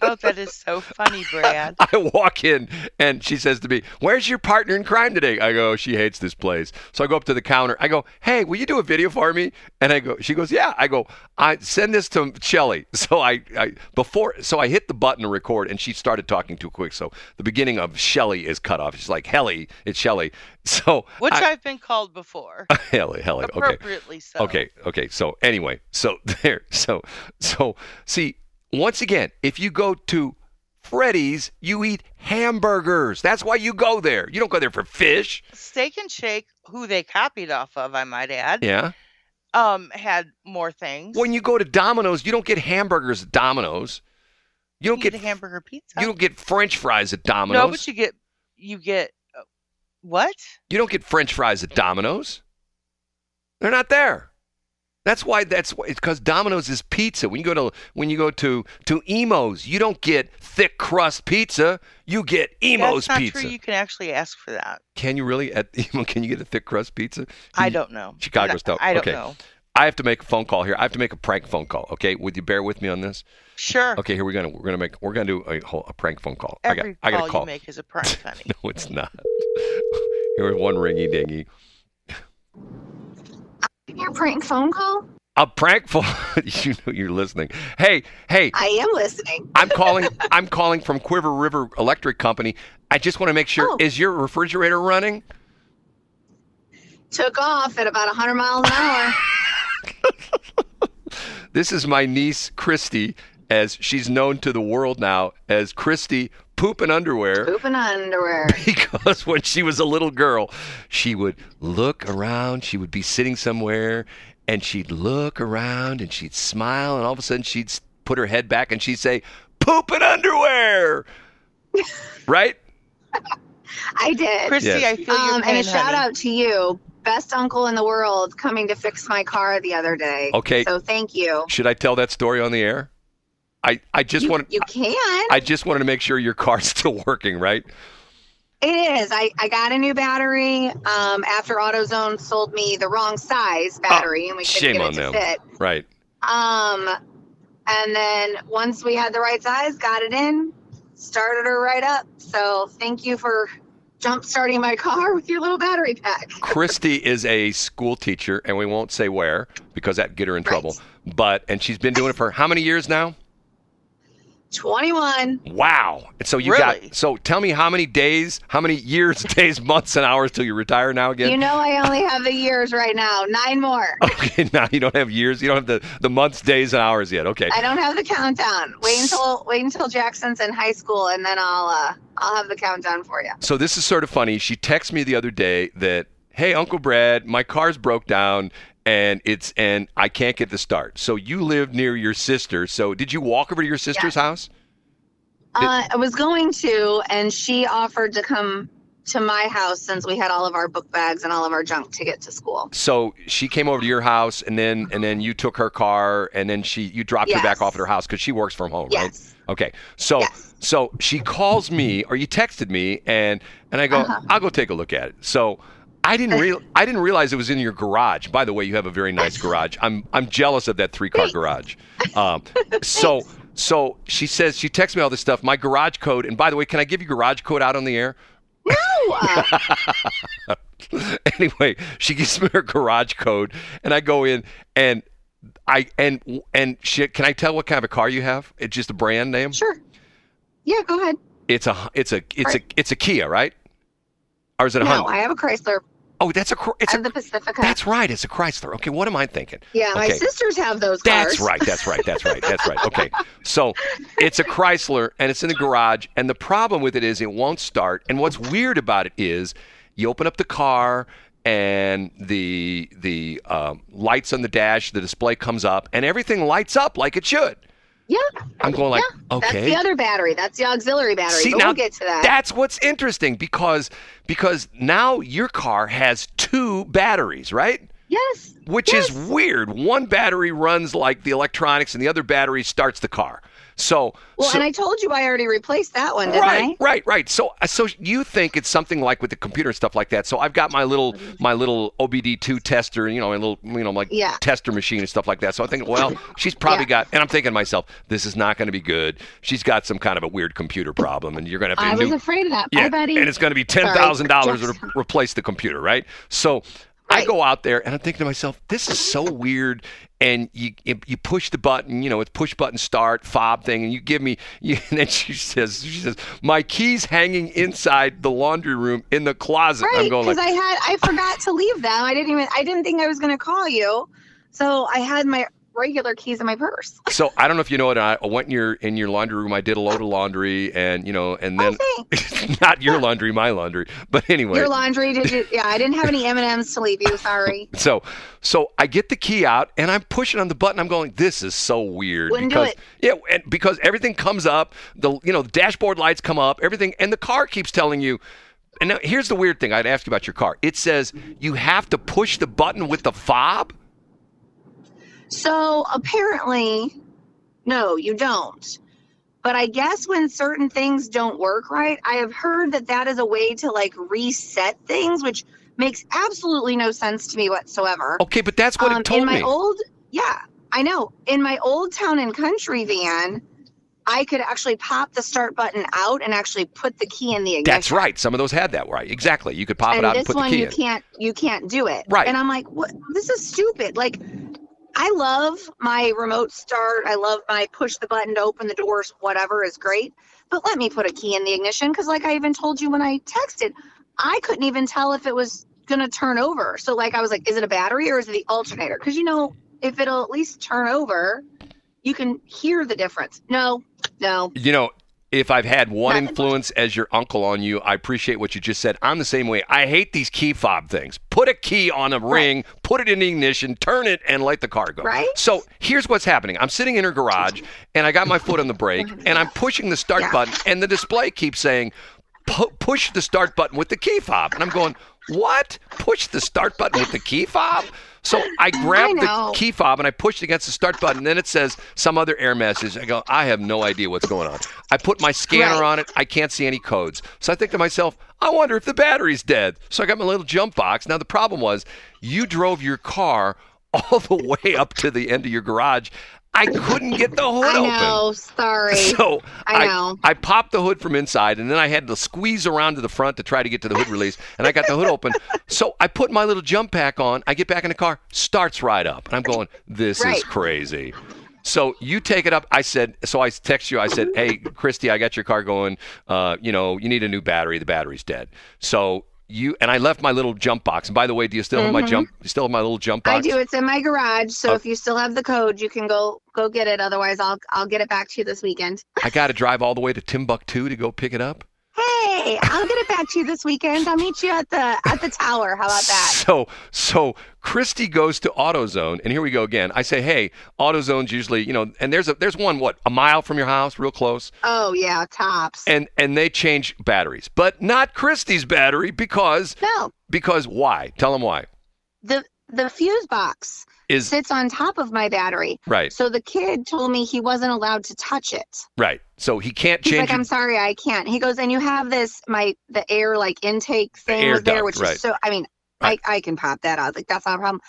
Oh, that is so funny, Brad. I walk in and she says to me, "Where's your partner in crime today?" I go, "She hates this place." So I go up to the counter. I go, "Hey, will you do a video for me?" And I go, she goes, "Yeah." I go, "I send this to Shelley." So I, I before, so I hit the button to record, and she started talking too quick. So the beginning of Shelley is cut off. She's like, "Helly," it's Shelley. So Which I, I've been called before. Helly, Helly. Okay. Appropriately so. Okay, okay. So anyway, so there, so so see See, once again, if you go to Freddy's, you eat hamburgers. That's why you go there. You don't go there for fish. Steak and Shake, who they copied off of, I might add, Yeah. um, had more things. When you go to Domino's, you don't get hamburgers at Domino's. You don't you get get hamburger pizza. you don't get French fries at Domino's. no, but you get you get uh, what? You don't get French fries at Domino's. They're not there. That's why. That's why. It's because Domino's is pizza. When you go to when you go to to Imo's, you don't get thick crust pizza. You get Imo's pizza. That's not pizza. true. You can actually ask for that. Can you really at Imo? Can you get a thick crust pizza? Can I don't know. Chicago style. I don't okay. know. I have to make a phone call here. I have to make a prank phone call. Okay, would you bear with me on this? Sure. Okay, here we're gonna we're gonna make we're gonna do a whole a prank phone call. Every I got I got a call. you make is a prank, honey. No, it's not. Here's one ringy dingy. Your prank phone call? A prank phone. you know you're listening. Hey, hey, I am listening. I'm calling. I'm calling from Cuivre River Electric Company. I just want to make sure. Oh. Is your refrigerator running? Took off at about 100 miles an hour. This is my niece Christy, as she's known to the world now as Christy Poop in Underwear. Pooping underwear. because when she was a little girl, she would look around. She would be sitting somewhere, and she'd look around and she'd smile, and all of a sudden she'd put her head back and she'd say, "Poop in underwear." right? I did. Christy, Yes. I feel your Um, pain, and a shout honey. out to you, best uncle in the world, coming to fix my car the other day. Okay. So thank you. Should I tell that story on the air? I I just you, wanted you can. I just wanted to make sure your car's still working, right? It is. I, I got a new battery um, after AutoZone sold me the wrong size battery, and we couldn't shame get on it to them. fit. Right. Um, and then once we had the right size, got it in, started her right up. So thank you for jump starting my car with your little battery pack. Christy is a school teacher, and we won't say where because that'd get her in Right. trouble. But and she's been doing it for how many years now? 21. Wow. So you Really? got so tell me how many days, how many years, days, months, and hours till you retire now again? You know I only have the years right now. Nine more. okay, now you don't have years, you don't have the, the months, days, and hours yet. Okay. I don't have the countdown. Wait until wait until Jackson's in high school, and then I'll uh, I'll have the countdown for you. So this is sort of funny. She texted me the other day that, hey, Uncle Brad, my car's broke down and it's and I can't get the start. So you live near your sister. So did you walk over to your sister's house? Uh, I was going to, and she offered to come to my house since we had all of our book bags and all of our junk to get to school. So she came over to your house and then and then you took her car and then she you dropped her back off at her house because she works from home, right? Okay. So Yes. so she calls me or you texted me and and I go Uh-huh. I'll go take a look at it. So I didn't real I didn't realize it was in your garage. By the way, you have a very nice garage. I'm I'm jealous of that three car garage. Um, so so she says she texts me all this stuff. My garage code and by the way, can I give you garage code out on the air? No, anyway, she gives me her garage code, and I go in and I and and shit. Can I tell what kind of a car you have? It's just a brand name. sure. Yeah, go ahead. It's a it's a it's a it's a Kia, right? Or is it a No, Hyundai? I have a Chrysler. Oh, that's a it's a the Pacifica. that's right. It's a Chrysler. Okay, what am I thinking? yeah, my sisters have those cars. That's right. That's right. That's right. That's right. Okay. So it's a Chrysler and it's in the garage. And the problem with it is it won't start. And what's weird about it is you open up the car and the the um, lights on the dash, the display comes up, and everything lights up like it should. Yeah, I'm going like, yeah. okay. That's the other battery. That's the auxiliary battery. See, but now we'll get to that. That's what's interesting because because now your car has two batteries, right? yes. which yes. is weird. One battery runs like the electronics, and the other battery starts the car. So, Well, so- and I told you I already replaced that one, didn't right, I? right, right. So, uh, so you think it's something like with the computer and stuff like that. So I've got my little my little OBD2 tester, you know, a little you know like Yeah. tester machine and stuff like that. So I think, well, she's probably Yeah. got, and I'm thinking to myself, this is not going to be good. She's got some kind of a weird computer problem, and you're going to have to. I to was afraid of that. yeah, Bye, buddy. and it's going to be ten thousand dollars to replace the computer, right? So I go out there and I'm thinking to myself, this is so weird. And you you push the button, you know, it's push button start fob thing, and you give me. You, and then she says, she says, my keys hanging inside the laundry room in the closet. Right, I'm going because like, I had I forgot to leave them. I didn't even I didn't think I was going to call you, so I had my regular keys in my purse. So I don't know if you know it. I went in your in your laundry room. I did a load of laundry, and you know, and then oh, not your laundry, my laundry. But anyway, Your laundry, did you? Yeah, I didn't have any M and M's to leave you. Sorry. So, so I get the key out and I'm pushing on the button. I'm going, this is so weird Wouldn't do because yeah, and because everything comes up, the you know the dashboard lights come up, everything, and the car keeps telling you. And now here's the weird thing. I'd ask you about your car. It says you have to push the button with the fob. So apparently, no, you don't. But I guess when certain things don't work right, I have heard that that is a way to like reset things, which makes absolutely no sense to me whatsoever. Okay, but that's what Um, it told in my me. old, yeah, I know. In my old town and country van, I could actually pop the start button out and actually put the key in the ignition. that's right. Some of those had that right. Exactly. You could pop and it out and put the key in. This one you can't you can't do it Right. and i'm like what this is stupid like i love my remote start. I love my push the button to open the doors whatever is great. But let me put a key in the ignition because like i even told you when i texted i couldn't even tell if it was going to turn over. So like i was like is it a battery or is it the alternator? Because you know if it'll at least turn over you can hear the difference. No no. You know, if I've had one influence as your uncle on you, I appreciate what you just said. I'm the same way. I hate these key fob things. Put a key on a ring, put it in the ignition, turn it, and let the car go. Right. So here's what's happening. I'm sitting in her garage, and I got my foot on the brake, and I'm pushing the start Yeah. button, and the display keeps saying, push the start button with the key fob. And I'm going, what? Push the start button with the key fob? So I grabbed the key fob and I pushed against the start button. Then it says some other error message. I go, I have no idea what's going on. I put my scanner Right. on it. I can't see any codes. So I think to myself, I wonder if the battery's dead. So I got my little jump box. Now the problem was you drove your car all the way up to the end of your garage. I couldn't get the hood i open. know sorry So I know. I, popped the hood from inside, and then I had to squeeze around to the front to try to get to the hood release, and I got the hood open. So I put my little jump pack on. I get back in the car, starts right up, and I'm going, "This is crazy." So you take it up. I said, so I text you. I said, "Hey, Christy, I got your car going. Uh, you know, you need a new battery. The battery's dead." So you and I left my little jump box. And by the way, do you still have my jump? You still have my little jump box? Mm-hmm. I do. It's in my garage. So Oh. if you still have the code, you can go go get it. Otherwise, I'll I'll get it back to you this weekend. I got to drive all the way to Timbuktu to go pick it up. Hey, I'll get it back to you this weekend. I'll meet you at the at the tower. How about that? So so Christy goes to AutoZone, and here we go again. I say, hey, AutoZone's usually, you know, and there's a there's one what a mile from your house, real close, Oh yeah, tops. and and they change batteries, but not Christy's battery because no, because why? Tell them why. the the fuse box Is sits on top of my battery. right, So the kid told me he wasn't allowed to touch it. right. So he can't He's change. like, I'm sorry, I can't. He goes, and you have this my the air like intake thing air was there, duct, which right. is so. I mean, Right. I I can pop that out. Like that's not a problem.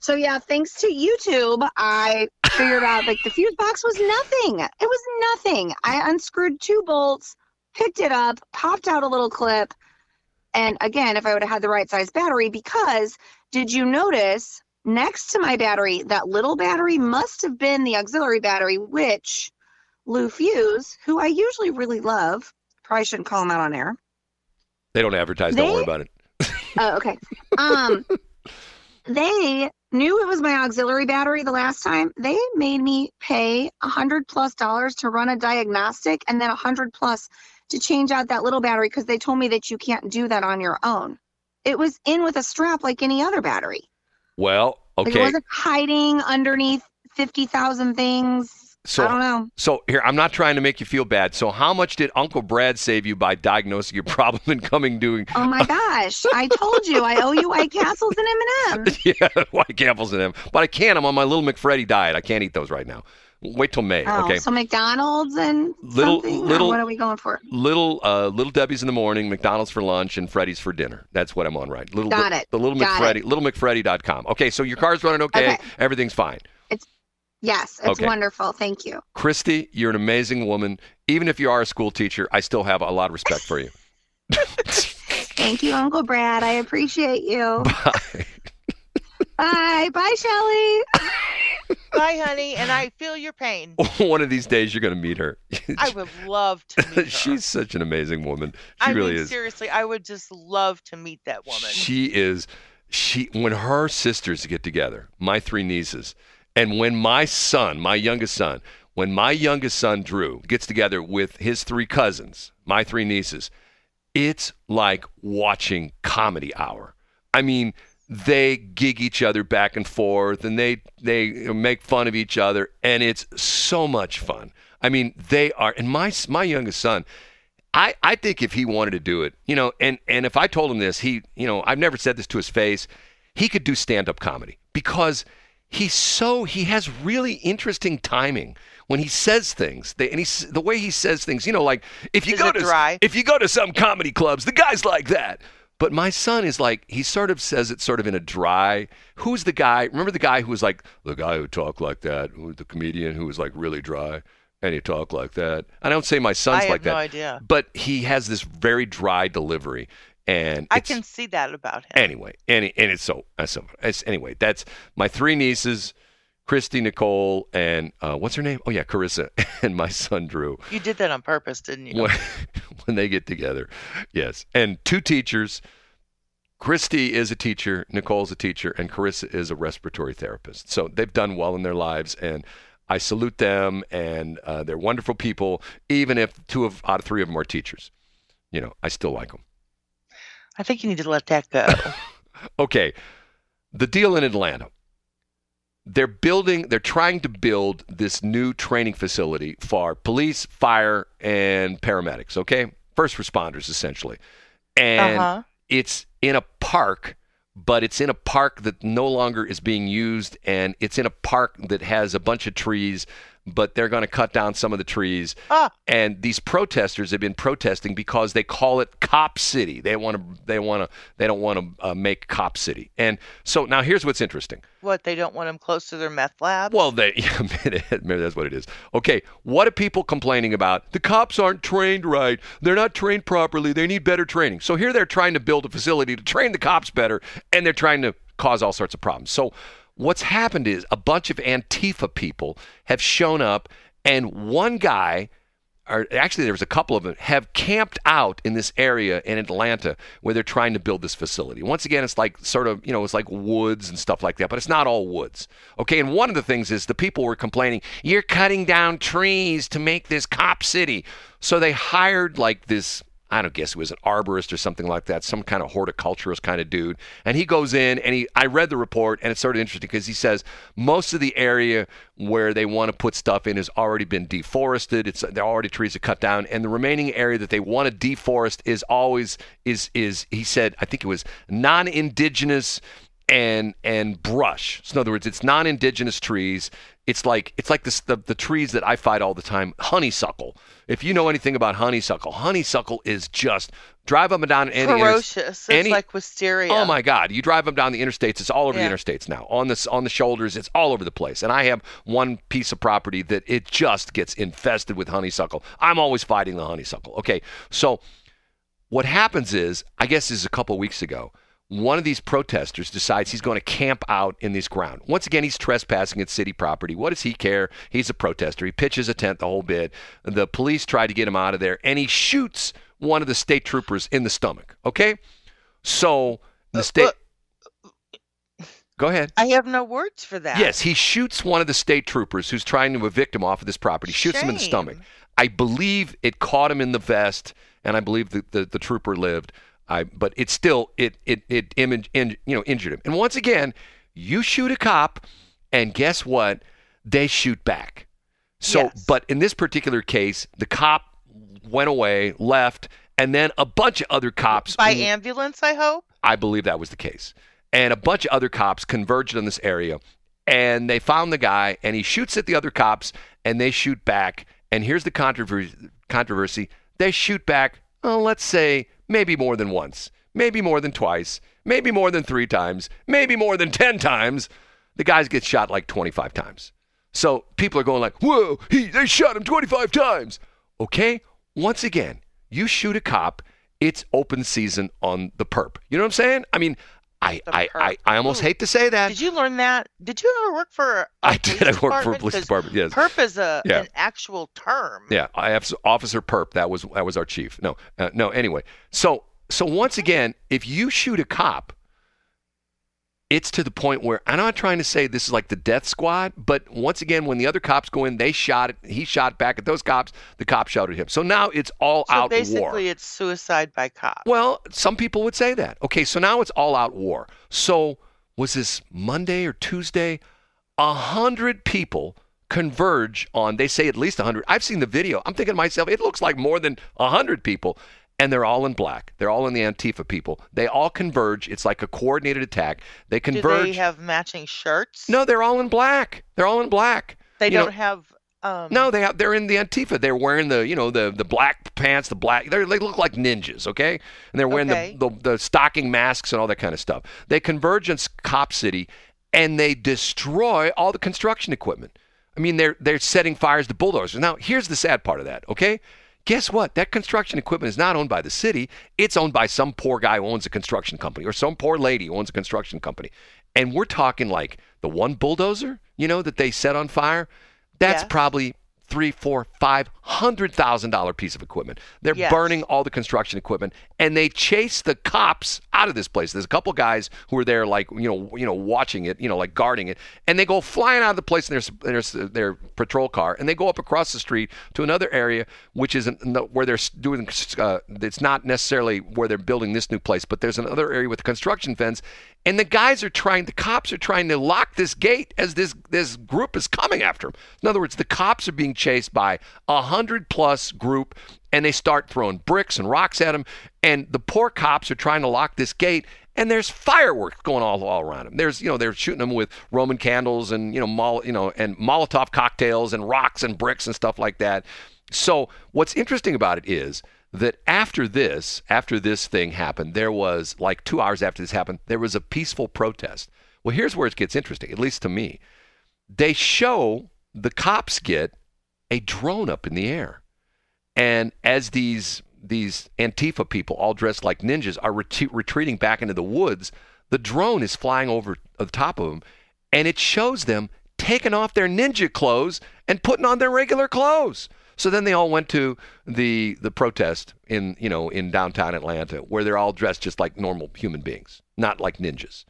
So yeah, thanks to YouTube, I figured out like the fuse box was nothing. It was nothing. I unscrewed two bolts, picked it up, popped out a little clip, and again, if I would have had the right size battery, because did you notice next to my battery, that little battery must have been the auxiliary battery, which Lou Fusz, who I usually really love, probably shouldn't call him out on air. they don't advertise. Don't worry about it. Oh, okay. Um, they knew it was my auxiliary battery the last time. They made me pay a hundred plus dollars to run a diagnostic, and then a hundred plus to change out that little battery because they told me that you can't do that on your own. It was in with a strap like any other battery. Well, Like it wasn't hiding underneath fifty thousand things. So I don't know. So here, I'm not trying to make you feel bad. So how much did Uncle Brad save you by diagnosing your problem and coming doing? Oh my gosh! I told you I owe you White Castles and M and M's. yeah, white apples and them. But I can't. I'm on my little McFreddy diet. I can't eat those right now. Wait till May. Oh, okay. so McDonald's and Little- something? Little- what are we going for? Little uh, little Debbie's in the morning, McDonald's for lunch, and Freddy's for dinner. That's what I'm on right. Little Got it. The little Got McFreddy, littlemcfreddy.com. Okay, so your car's running okay. Okay. Everything's fine. Yes, it's Okay. wonderful. Thank you. Christy, you're an amazing woman. Even if you are a school teacher, I still have a lot of respect for you. Thank you, Uncle Brad. I appreciate you. Bye. Bye. Bye, Shelley. Bye, honey, and I feel your pain. One of these days, you're going to meet her. I would love to meet her. She's such an amazing woman. She I really mean, is. seriously, I would just love to meet that woman. She is. She when her sisters get together, my three nieces, And when my son, my youngest son, when my youngest son Drew gets together with his three cousins, my three nieces, it's like watching comedy hour. I mean, they gig each other back and forth and they they make fun of each other and it's so much fun. I mean, they are and my my youngest son I, I think if he wanted to do it, you know, and, and if I told him this, he, you know, I've never said this to his face, he could do stand up comedy because he's so, he has really interesting timing when he says things. They, and he's, the way he says things, you know, like if you Is go to, dry? if you go to some comedy clubs, the guy's like that. But my son is like, he sort of says it sort of in a dry. Who's the guy? Remember the guy who was like, the guy who talked like that, who, the comedian who was like really dry and he talked like that. I don't say my son's I have like that no idea. but he has this very dry delivery and I can see that about him. anyway and, and it's so so it's, anyway that's my three nieces christy nicole and uh, what's her name? Oh yeah carissa and my son drew. You did that on purpose, didn't you? when, when they get together. Yes. And two teachers christy is a teacher nicole's a teacher and carissa is a respiratory therapist. So they've done well in their lives and i salute them and uh, they're wonderful people even if two of out of three of them are teachers. You know i still like them I think you need to let that go. okay, the deal in Atlanta. They're building, they're trying to build this new training facility for police, fire, and paramedics, okay? First responders, essentially. And Uh-huh. it's in a park, but it's in a park that no longer is being used, and it's in a park that has a bunch of trees, but they're going to cut down some of the trees. Ah. And these protesters have been protesting because they call it Cop City. They want to, they want to, they don't want to uh, make Cop City. And so now here's what's interesting. what, they don't want them close to their meth lab? Well, they, yeah, maybe maybe that's what it is. Okay, what are people complaining about? The cops aren't trained right. They're not trained properly. They need better training. So here they're trying to build a facility to train the cops better, and they're trying to cause all sorts of problems. So what's happened is a bunch of Antifa people have shown up, and one guy or actually there was a couple of them have camped out in this area in Atlanta where they're trying to build this facility. Once again, it's like sort of, you know, it's like woods and stuff like that, but it's not all woods. Okay, and one of the things is the people were complaining, "You're cutting down trees to make this cop city." So they hired like this I don't guess it was an arborist or something like that, some kind of horticulturist kind of dude. And he goes in and he I read the report and it's sort of interesting because he says most of the area where they want to put stuff in has already been deforested. It's there are already trees to cut down and the remaining area that they want to deforest is always is is he said I think it was non-indigenous and and brush. So in other words, it's non-indigenous trees. It's like it's like this, the the trees that I fight all the time. Honeysuckle. If you know anything about honeysuckle, honeysuckle is just drive up and down any inter- Ferocious. It's any- like wisteria. Oh my God! You drive them down the interstates; it's all over Yeah. the interstates now. On the on the shoulders, it's all over the place. And I have one piece of property that it just gets infested with honeysuckle. I'm always fighting the honeysuckle. Okay, so what happens is, I guess this is a couple weeks ago, one of these protesters decides he's going to camp out in this ground. Once again, he's trespassing at city property. What does he care? He's a protester. He pitches a tent the whole bit. The police try to get him out of there, and he shoots one of the state troopers in the stomach. Okay, so the uh, state. Uh, Go ahead. I have no words for that. Yes, he shoots one of the state troopers who's trying to evict him off of this property. Shoots him in the stomach. I believe it caught him in the vest, and I believe the, the, the trooper lived. I, but it still it it it image in, you know injured him. And once again, you shoot a cop, and guess what? They shoot back. So, Yes. but in this particular case, the cop went away, left, and then a bunch of other cops By ambulance, I hope. I believe that was the case. And a bunch of other cops converged on this area and they found the guy and he shoots at the other cops and they shoot back. And here's the controversy controversy. They shoot back, oh, let's say maybe more than once, maybe more than twice, maybe more than 3 times, maybe more than 10 times. The guys get shot like 25 times. So people are going like, "Whoa, he they shot him 25 times." Okay? Once again, you shoot a cop, it's open season on the perp. You know what I'm saying? I mean, I I, I. I almost Ooh. hate to say that. Did you learn that? Did you ever work for? a I did. I worked for a police department. Yes. Perp is a Yeah. an actual term. Yeah, I have Officer Perp. That was that was our chief. No, uh, no. Anyway, so so once again, if you shoot a cop, it's to the point where I'm not trying to say this is like the death squad, but once again, when the other cops go in, they shot it. He shot back at those cops. The cops shot at him. So now it's all So out basically, war. Basically, it's suicide by cop. Well, some people would say that. Okay, so now it's all out war. So was this Monday or Tuesday? A hundred people converge on. They say at least a hundred. I've seen the video. I'm thinking to myself, it looks like more than a hundred people, and they're all in black. They're all in the Antifa people. They all converge. It's like a coordinated attack. They converge. Do they have matching shirts? no, they're all in black. They're all in black. they you don't have. Um, No, they have, they're in the Antifa. They're wearing the you know the the black pants, the black. They they look like ninjas, okay? And they're wearing Okay. the, the the stocking masks and all that kind of stuff. They converge in Cop City, and they destroy all the construction equipment. I mean, they're they're setting fires to bulldozers. Now, here's the sad part of that, okay? Guess what? That construction equipment is not owned by the city. It's owned by some poor guy who owns a construction company or some poor lady who owns a construction company. And we're talking like the one bulldozer, you know, that they set on fire. That's Yes. probably three, four, five hundred thousand dollar piece of equipment. They're Yes. burning all the construction equipment, and they chase the cops out of this place. There's a couple guys who are there, like you know, you know, watching it, you know, like guarding it, and they go flying out of the place in their their, their patrol car, and they go up across the street to another area, which is where they're doing. Uh, it's not necessarily where they're building this new place, but there's another area with a construction fence, and the guys are trying. The cops are trying to lock this gate as this this group is coming after them. In other words, the cops are being chased by a hundred plus group, and they start throwing bricks and rocks at them. And the poor cops are trying to lock this gate, and there's fireworks going all, all around them. There's you know they're shooting them with Roman candles and you know mol- you know and Molotov cocktails and rocks and bricks and stuff like that. So what's interesting about it is that after this, after this thing happened, there was like two hours after this happened, there was a peaceful protest. Well, here's where it gets interesting, at least to me. They show the cops get a drone up in the air. And as these these Antifa people, all dressed like ninjas, are ret- retreating back into the woods, the drone is flying over the top of them, and it shows them taking off their ninja clothes and putting on their regular clothes. So then they all went to the the protest in you know in downtown Atlanta, where they're all dressed just like normal human beings, not like ninjas.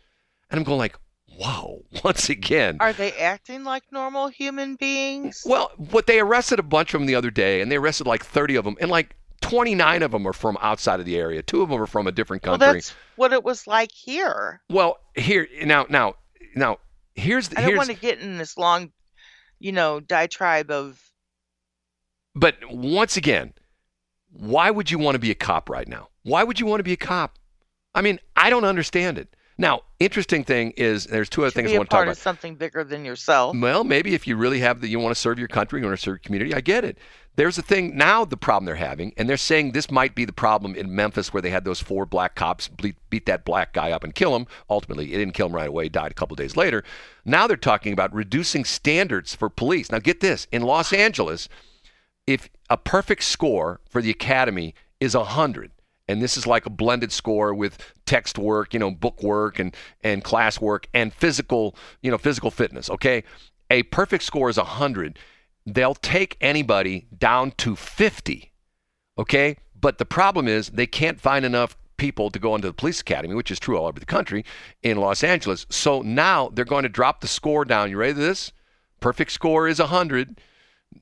And I'm going like, wow, once again. Are they acting like normal human beings? Well, what they arrested a bunch of them the other day, and they arrested like 30 of them, and like 29 of them are from outside of the area. Two of them are from a different Well, country. that's what it was like here. Well, here now, now, now, here's the I don't here's, want to get in this long, you know, diatribe of but once again, why would you want to be a cop right now? Why would you want to be a cop? I mean, I don't understand it. Now, interesting thing is, there's two other things I want to talk about. part of something bigger than yourself. Well, maybe if you really have the, you want to serve your country, you want to serve your community. I get it. There's a thing now. The problem they're having, and they're saying this might be the problem in Memphis, where they had those four black cops beat, beat that black guy up and kill him. Ultimately, it didn't kill him right away. Died a couple days later. Now they're talking about reducing standards for police. Now, get this: in Los Angeles, if a perfect score for the academy is 100 and this is like a blended score with text work you know book work and and class work and physical you know physical fitness okay? A perfect score is 100 they'll take anybody down to 50 okay? But the problem is they can't find enough people to go into the police academy which is true all over the country in los angeles. So now they're going to drop the score down. You ready for this? Perfect score is 100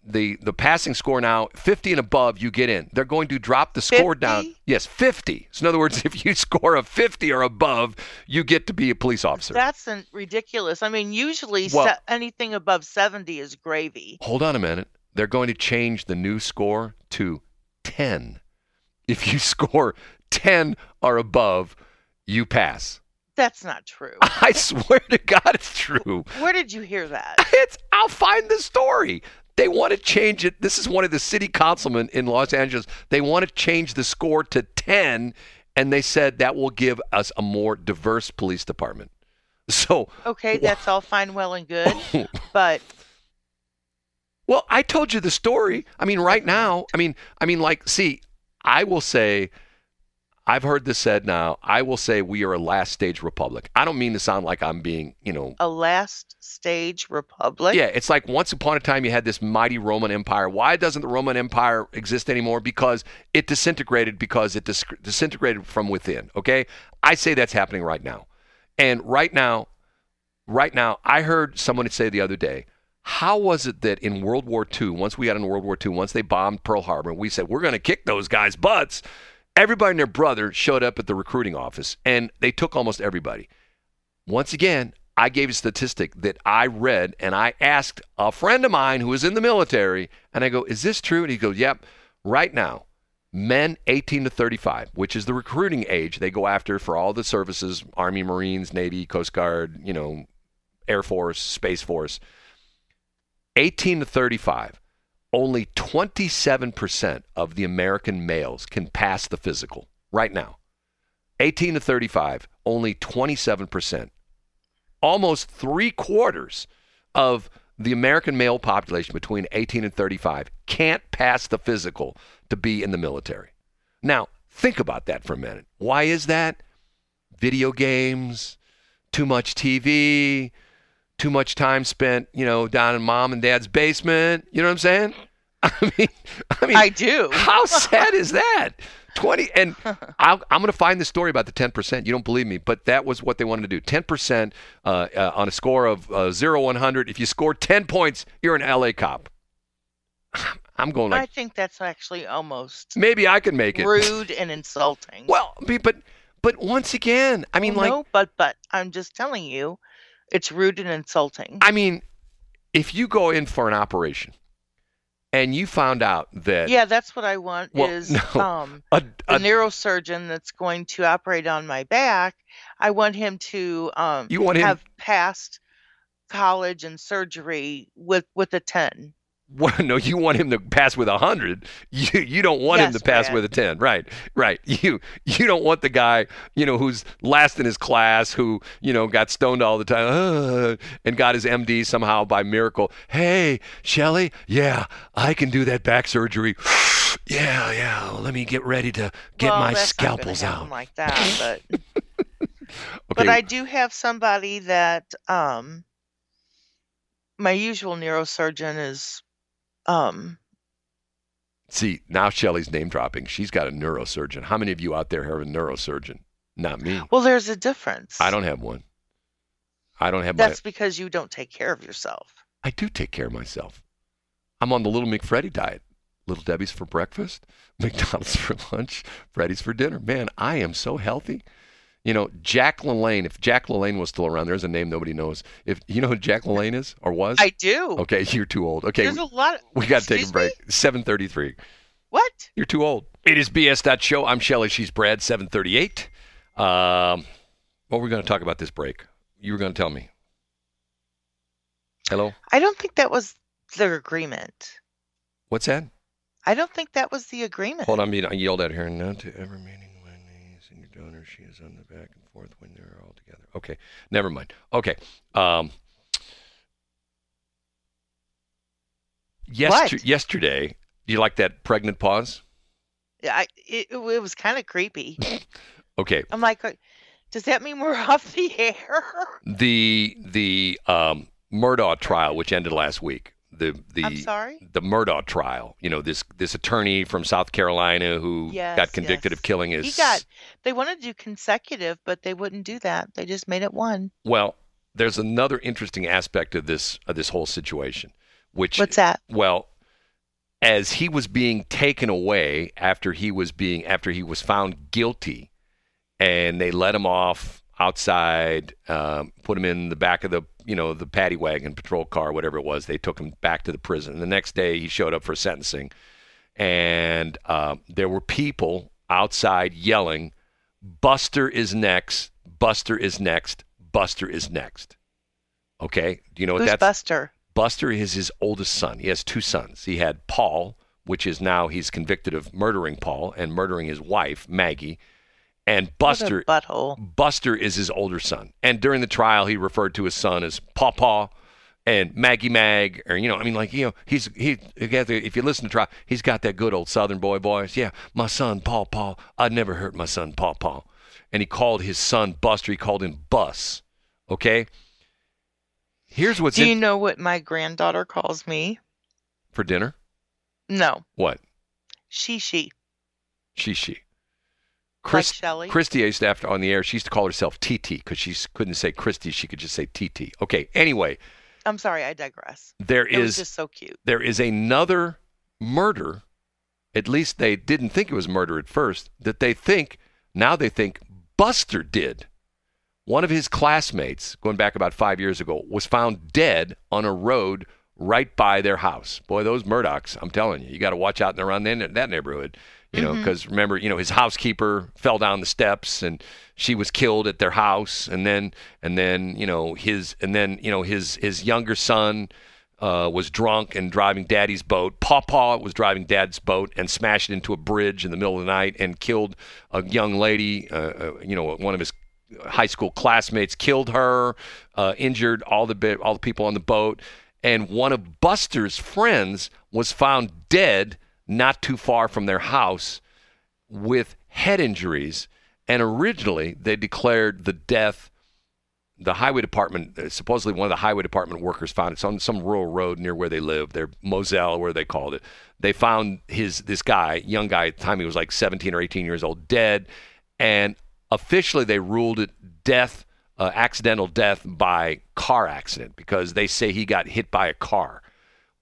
the the passing score now 50 and above you get in they're going to drop the score down yes 50 so in other words if you score a 50 or above you get to be a police officer That's an, ridiculous. I mean, usually Well- se- anything above 70 is gravy. hold on a minute they're going to change the new score to 10 if you score 10 or above you pass That's not true. i swear to god it's true Where did you hear that? It's I'll find the story. They want to change it. This is one of the city councilmen in Los Angeles. They want to change the score to 10 and they said that will give us a more diverse police department. So, Okay, that's all fine, well, and good. But well, I told you the story. I mean, right now, I mean, I mean like see, I will say I've heard this said now. I will say we are a last stage republic. I don't mean to sound like I'm being, you know, a last stage republic. Yeah, it's like once upon a time you had this mighty Roman Empire. Why doesn't the Roman Empire exist anymore? Because it disintegrated because it dis- disintegrated from within. Okay, I say that's happening right now. And right now, right now, I heard someone say the other day, how was it that in World War II, once we got in World War II, once they bombed Pearl Harbor, we said, we're going to kick those guys' butts. Everybody and their brother showed up at the recruiting office and they took almost everybody. Once again, I gave a statistic that I read and I asked a friend of mine who was in the military, and I go, Is this true? And he goes, Yep. Right now, men 18 to 35, which is the recruiting age they go after for all the services Army, Marines, Navy, Coast Guard, you know, Air Force, Space Force. 18 to 35, only 27% of the American males can pass the physical right now. 18 to 35, only 27%. Almost three quarters of the American male population between 18 and 35 can't pass the physical to be in the military. Now, think about that for a minute. Why is that? Video games, too much TV, too much time spent, you know, down in mom and dad's basement. You know what I'm saying? I mean, I mean, I do. how sad is that? 20 and I'll, I'm going to find the story about the 10%. You don't believe me, but that was what they wanted to do. 10% uh, uh, on a score of uh, 0 100. If you score 10 points, you're an LA cop. I'm going I think that's actually almost maybe I can make it. rude and insulting. Well, but but once again, I mean Well, like no, but but I'm just telling you, it's rude and insulting. I mean if you go in for an operation and you found out that yeah, that's what I want Well, is no. um a, the a, neurosurgeon that's going to operate on my back. I want him to um you want him have passed college and surgery with with a 10. Well, no, you want him to pass with a hundred. You you don't want him to pass with a ten. Right, right. You you don't want the guy you know who's last in his class, who you know got stoned all the time, uh, and got his MD somehow by miracle. Hey, Shelley, yeah, I can do that back surgery. yeah, yeah. well, let me get ready to get well, my scalpels out. like that, but Okay, but I do have somebody that um my usual neurosurgeon is um see now Shelley's name dropping. She's got a neurosurgeon. How many of you out there have a neurosurgeon? Not me. well there's a difference. I don't have one. I don't have my That's because you don't take care of yourself. I do take care of myself. I'm on the Little McFreddy diet. Little Debbie's for breakfast, McDonald's for lunch, Freddy's for dinner. Man, I am so healthy. You know, Jack LaLanne, if Jack LaLanne was still around, there's a name nobody knows. If you know who Jack LaLanne is or was? I do. okay, you're too old. Okay, There's a lot. we got to take a break. me? 733. What? You're too old. It is BS Show. I'm Shelley. She's Brad. 738. Um, what were we going to talk about this break? You were going to tell me. Hello? I don't think that was the agreement. What's that? I don't think that was the agreement. Hold on, me- I yelled at her. And not to ever meeting my niece and your donor. She is on the back and forth when they're all together. Okay, never mind. Okay. Um, yester- What? yesterday, do you like that pregnant pause? Yeah, I, it, it was kind of creepy. Okay. I'm like, does that mean we're off the air? The the um, Murdaugh trial, which ended last week. The the I'm sorry. the Murdaugh trial. You know this this attorney from South Carolina who Yes, got convicted yes. of killing his. He got. They wanted to do consecutive, but they wouldn't do that. They just made it one. Well, there's another interesting aspect of this of this whole situation, which What's that? well, as he was being taken away after he was being after he was found guilty, and they let him off outside, um, put him in the back of the you know the paddy wagon, patrol car, whatever it was. They took him back to the prison. The next day, he showed up for sentencing, and um, there were people outside yelling, "Buster is next! Buster is next! Buster is next!" Okay, do you know what Who's that's? Buster? Buster is his oldest son. He has two sons. He had Paul, which is now he's convicted of murdering Paul and murdering his wife, Maggie. And Buster What a butthole. Buster is his older son. And during the trial he referred to his son as Paw Paw and Maggie Mag or you know, I mean like, you know, he's he if you listen to trial, he's got that good old southern boy voice. Yeah, my son Paw Paw. I'd never hurt my son Paw Paw. And he called his son Buster, he called him Bus. Okay? Here's what's Do you in know what my granddaughter calls me? for dinner. No, What? she she. She she. Chris, like Shelley. Christy used to after on the air. She used to call herself TT because she couldn't say Christy. She could just say TT. Okay. Anyway, I'm sorry, I digress. there It was just so cute. there is another murder. At least they didn't think it was murder at first. That they think now they think Buster did. One of his classmates, going back about five years ago, was found dead on a road right by their house. Boy, those Murdaughs! I'm telling you, you got to watch out and around that neighborhood. You know, because remember, you know, his housekeeper fell down the steps and she was killed at their house, and then and then you know his and then you know his his younger son uh, was drunk and driving daddy's boat. Pawpaw was driving dad's boat and smashed into a bridge in the middle of the night and killed a young lady. Uh, uh, you know, one of his high school classmates killed her, uh, injured all the bit, all the people on the boat, and one of Buster's friends was found dead not too far from their house with head injuries. And originally, they declared the death the highway department, uh, supposedly one of the highway department workers found it. It's on some rural road near where they live. They're Moselle, where they called it. They found his this guy, young guy at the time he was like 17 or 18 years old, dead, and officially they ruled it death, uh, accidental death by car accident because they say he got hit by a car.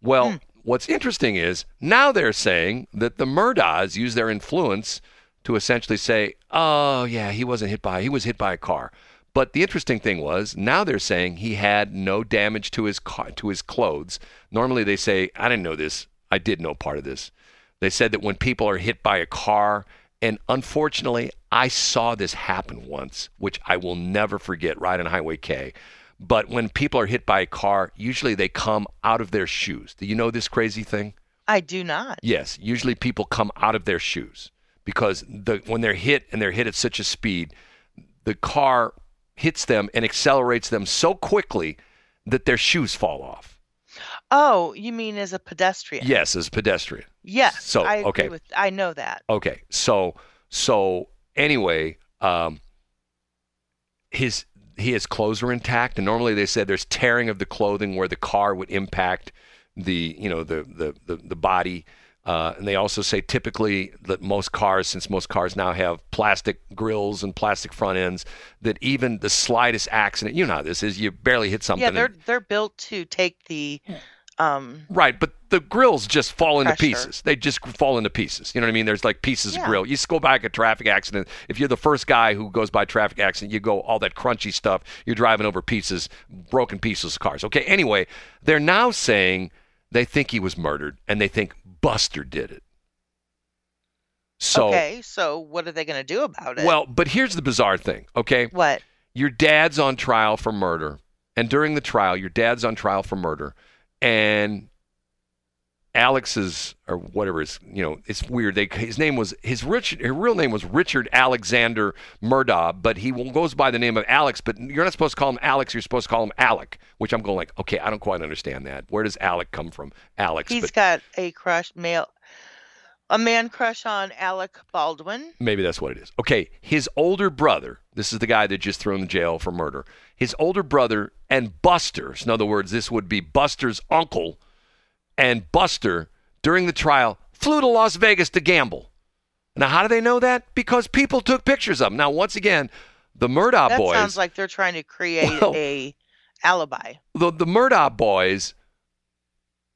Well, what's interesting is now they're saying that the Murdaughs use their influence to essentially say, "Oh yeah, he wasn't hit by he was hit by a car." But the interesting thing was now they're saying he had no damage to his car, to his clothes. Normally they say, "I didn't know this. I did know part of this." They said that when people are hit by a car, and unfortunately, I saw this happen once, which I will never forget, right on Highway K. But when people are hit by a car, usually they come out of their shoes. Do you know this crazy thing? I do not. Yes, usually people come out of their shoes because the when they're hit and they're hit at such a speed, the car hits them and accelerates them so quickly that their shoes fall off. Oh, you mean as a pedestrian? Yes, as a pedestrian. Yes. So, I agree okay. with. I know that. Okay, so so anyway, um, his his clothes were intact, and normally they said there's tearing of the clothing where the car would impact the you know the the the, the body. Uh, and they also say typically that most cars, since most cars now have plastic grills and plastic front ends, that even the slightest accident, you know how this is, you barely hit something. Yeah, they're they're built to take the, um, Right, but the grills just fall into Pressure. pieces. They just fall into pieces. You know what I mean? There's like pieces of grill. You just go back a traffic accident. If you're the first guy who goes by traffic accident, you go all that crunchy stuff. You're driving over pieces, broken pieces of cars. Okay. Anyway, they're now saying they think he was murdered and they think Buster did it. So, okay. So what are they going to do about it? well, but here's the bizarre thing. Okay what? your dad's on trial for murder, and during the trial, your dad's on trial for murder, and Alex's or whatever is you know it's weird. They his name was his rich his real name was Richard Alexander Murdaugh, but he goes by the name of Alex. But you're not supposed to call him Alex. You're supposed to call him Alec, which I'm going like, okay, I don't quite understand that. Where does Alec come from? Alex, He's but got a crush male, a man crush on Alec Baldwin. Maybe that's what it is. Okay, his older brother, this is the guy that just threw in jail for murder. His older brother and Buster, in other words, this would be Buster's uncle, and Buster, during the trial, flew to Las Vegas to gamble. Now, how do they know that? Because people took pictures of him. Now, once again, the Murdaugh that boys, That sounds like they're trying to create Well- a alibi. the, the Murdaugh boys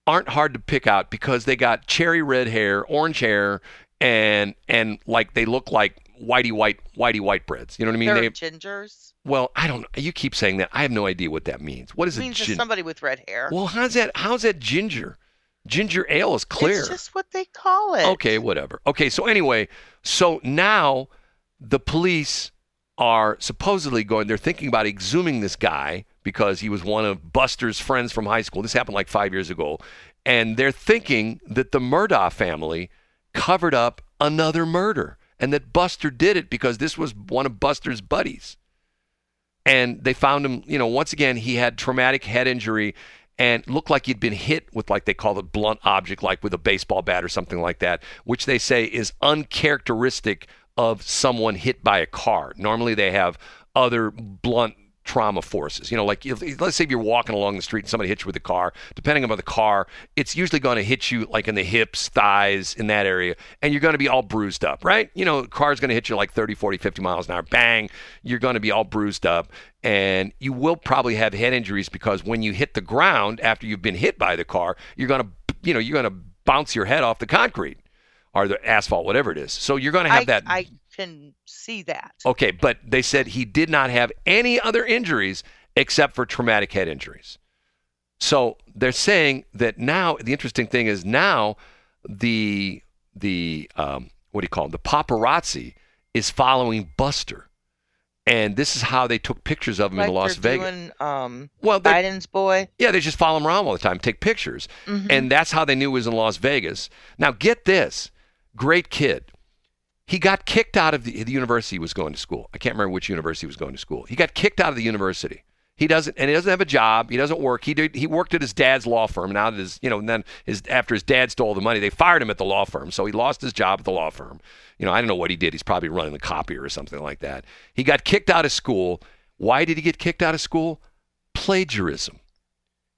aren't hard to pick out because they got cherry red hair, orange hair, and and like they look like whitey white whitey white breads. You know what I mean? they're They, gingers. well, I don't. Know you keep saying that. I have no idea what that means. What is It means just gin- somebody with red hair. Well, how's that? How's that ginger? Ginger ale is clear. It's just what they call it. Okay, whatever. Okay, so anyway, so now the police are supposedly going, they're thinking about exhuming this guy because he was one of Buster's friends from high school. This happened like five years ago. And they're thinking that the Murdaugh family covered up another murder and that Buster did it because this was one of Buster's buddies. And they found him, you know, once again, he had traumatic head injury and looked like he'd been hit with like they call it blunt object, like with a baseball bat or something like that, which they say is uncharacteristic of someone hit by a car. Normally they have other blunt trauma forces. You know, like if, let's say if you're walking along the street and somebody hits you with a car, depending on the car, it's usually going to hit you like in the hips, thighs, in that area, and you're going to be all bruised up, right? You know, car's going to hit you like 30, 40, 50 miles an hour. Bang, you're going to be all bruised up. And you will probably have head injuries because when you hit the ground after you've been hit by the car, you're going to, you know, you're going to bounce your head off the concrete or the asphalt, whatever it is. So you're going to have I, that. I can see that. Okay, but they said he did not have any other injuries except for traumatic head injuries. So they're saying that now the interesting thing is now the the um, what do you call them? The paparazzi is following Buster, and this is how they took pictures of him like in Las Vegas. Doing, um, well, Biden's boy. yeah, they just follow him around all the time, take pictures. Mhm. And that's how they knew he was in Las Vegas. Now, get this great kid. He got kicked out of the, the university he was going to school. I can't remember which university he was going to school. He got kicked out of the university. He doesn't, and he doesn't have a job. He doesn't work. He did, he worked at his dad's law firm. Now that his, you know, and then his after his dad stole the money, they fired him at the law firm. So he lost his job at the law firm. You know, I don't know what he did. He's probably running the copier or something like that. He got kicked out of school. Why did he get kicked out of school? Plagiarism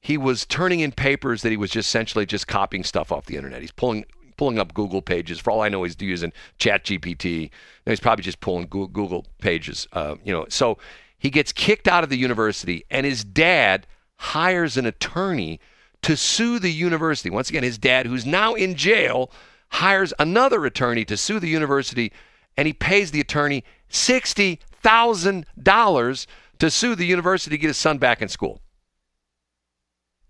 he was turning in papers that he was just essentially just copying stuff off the internet. He's pulling pulling up Google pages. For all I know, he's using Chat GPT. He's probably just pulling Google pages. Uh, you know, so he gets kicked out of the university, and his dad hires an attorney to sue the university. Once again, his dad, who's now in jail, hires another attorney to sue the university, and he pays the attorney sixty thousand dollars to sue the university to get his son back in school.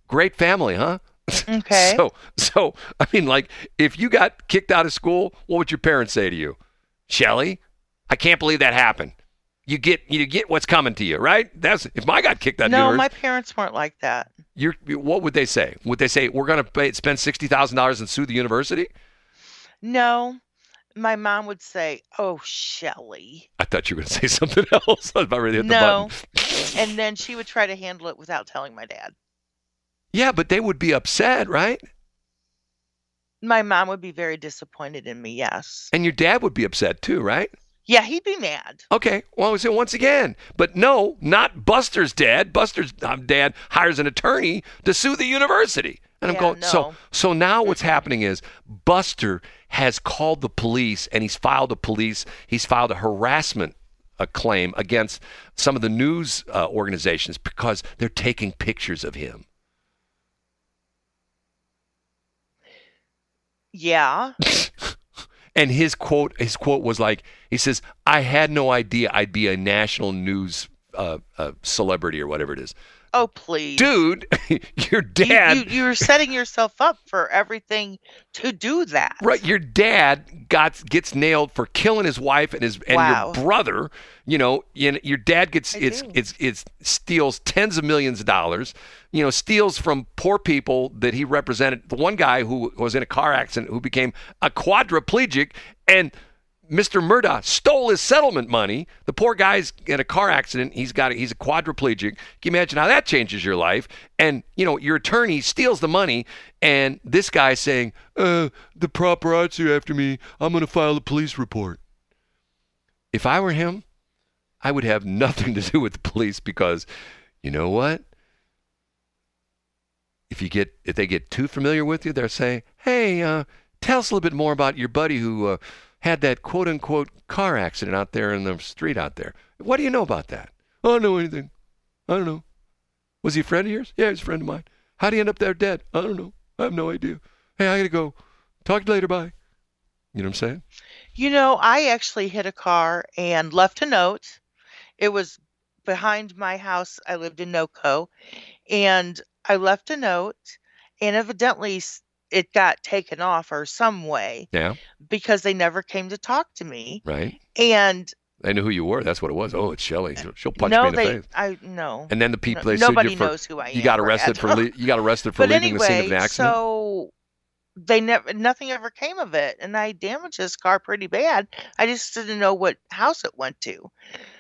Great family, huh? Okay. So, so I mean, like, if you got kicked out of school, what would your parents say to you, Shelley? I can't believe that happened. You get, you get what's coming to you, right? That's if I got kicked out no, of my parents weren't like that. you're, what would they say? Would they say we're going to pay, spend sixty thousand dollars and sue the university? No, my mom would say, "Oh, Shelley," I thought you were going to say something else. I was about ready to hit No. the button. and then she would try to handle it without telling my dad. Yeah, but they would be upset, right? My mom would be very disappointed in me. Yes. And your dad would be upset too, right? Yeah, he'd be mad. Okay, well, so once again, but no, not Buster's dad. Buster's um, dad hires an attorney to sue the university. And I'm Yeah, going, so so now what's happening is Buster has called the police and he's filed a police, he's filed a harassment a claim against some of the news uh, organizations because they're taking pictures of him. Yeah. And his quote, his quote was like, he says, "I had no idea I'd be a national news uh, uh, celebrity or whatever it is." Oh, please. dude, your You- dad, You, you're setting yourself up for everything to do that. right? Your dad got gets nailed for killing his wife and his and Wow. your brother. You know, and your dad gets I it's do. it's it's steals tens of millions of dollars. You know, steals from poor people that he represented. The one guy who was in a car accident who became a quadriplegic and. Mr. Murdaugh stole his settlement money. The poor guy's in a car accident. He's got a, he's a quadriplegic. Can you imagine how that changes your life? And you know your attorney steals the money, and this guy's saying, "Uh, the paparazzi after me. I'm going to file a police report." If I were him, I would have nothing to do with the police because, you know what? If you get if they get too familiar with you, they'll say, "Hey, uh, tell us a little bit more about your buddy who uh, had that quote unquote car accident out there in the street out there. What do you know about that? I don't know anything. I don't know. Was he a friend of yours? Yeah, he's a friend of mine. How'd he end up there dead? I don't know. I have no idea. Hey, I gotta go. Talk to you later. Bye. You know what I'm saying? You know, I actually hit a car and left a note. It was behind my house. I lived in NoCo, and I left a note, and evidently it got taken off or some way Yeah. because they never came to talk to me. Right. And They knew who you were. That's what it was. Oh, it's Shelley. She'll, uh, she'll punch me no, in the they, face. I no. And then the people no- they nobody you for knows who I am. you got arrested for le- you got arrested for but leaving anyway, the scene of an accident. so they never nothing ever came of it, and I damaged this car pretty bad. I just didn't know what house it went to.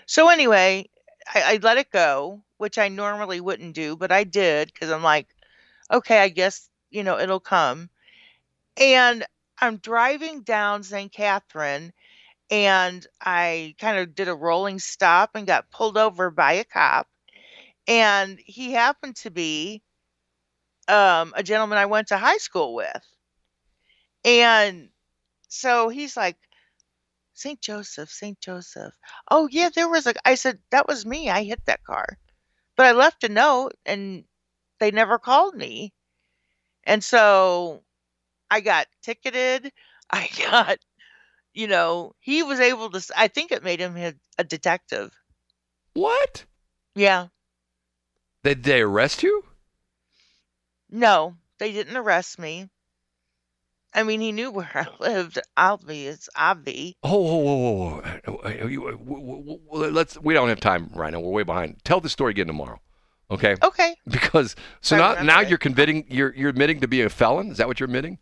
So anyway, I, I let it go, which I normally wouldn't do, but I did because I'm like, okay, I guess you know it'll come. And I'm driving down St. Catherine, and I kind of did a rolling stop and got pulled over by a cop. and he happened to be um, a gentleman I went to high school with. And so he's like, St. Joseph, St. Joseph. Oh, yeah, there was a. I said, that was me. I hit that car. But I left a note and they never called me. And so I got ticketed. I got, you know, he was able to, I think it made him a, detective. What? Yeah. Did they arrest you? No, they didn't arrest me. I mean, he knew where I lived. Obvious, obvi. Oh, whoa, whoa, whoa, whoa. Uh, uh, you- uh, w- w- w- Let's. We don't have time right now. We're way behind. Tell the story again tomorrow. Okay. Okay. Because so now now it. you're convicting you're you're admitting to being a felon. Is that what you're admitting?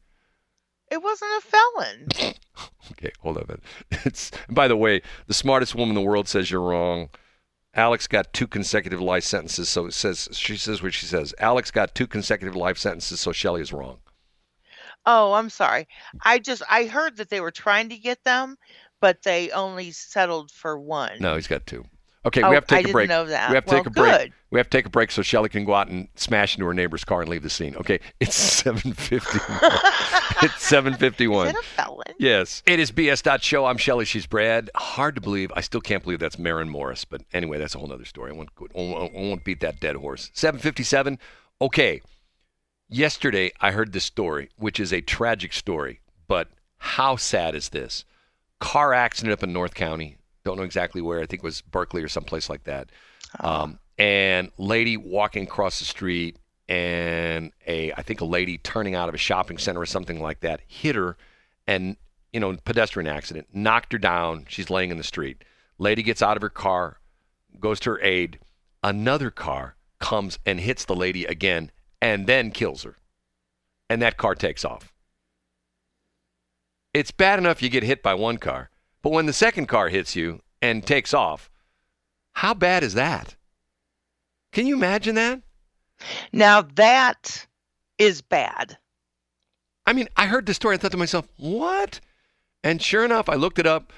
It wasn't a felon. Okay, hold on. It's by the way, the smartest woman in the world says you're wrong. Alex got two consecutive life sentences, so it says she says what she says. Alex got two consecutive life sentences, so Shelley is wrong. Oh, I'm sorry. I just I heard that they were trying to get them, but they only settled for one. No, he's got two. Okay, Oh, we have to I take a didn't break. know that. We have to Well, take a break. good. We have to take a break so Shelley can go out and smash into her neighbor's car and leave the scene. Okay, it's seven fifty. it's seven fifty one. Is it a felon? Yes. It is BS. Show. I'm Shelley. She's Brad. Hard to believe. I still can't believe that's Maren Morris. But anyway, that's a whole other story. I won't, I won't, I won't beat that dead horse. 757. Okay. Yesterday, I heard this story, which is a tragic story. But how sad is this? Car accident up in North County. Don't know exactly where. I think it was Berkeley or someplace like that. Um, and lady walking across the street and a I think a lady turning out of a shopping center or something like that hit her and you know pedestrian accident knocked her down. She's laying in the street. Lady gets out of her car goes to her aid. Another car comes and hits the lady again and then kills her. And that car takes off. It's bad enough you get hit by one car but when the second car hits you and takes off how bad is that can you imagine that Now that is bad. I mean, I heard the story. I thought to myself, what? And sure enough, I looked it up.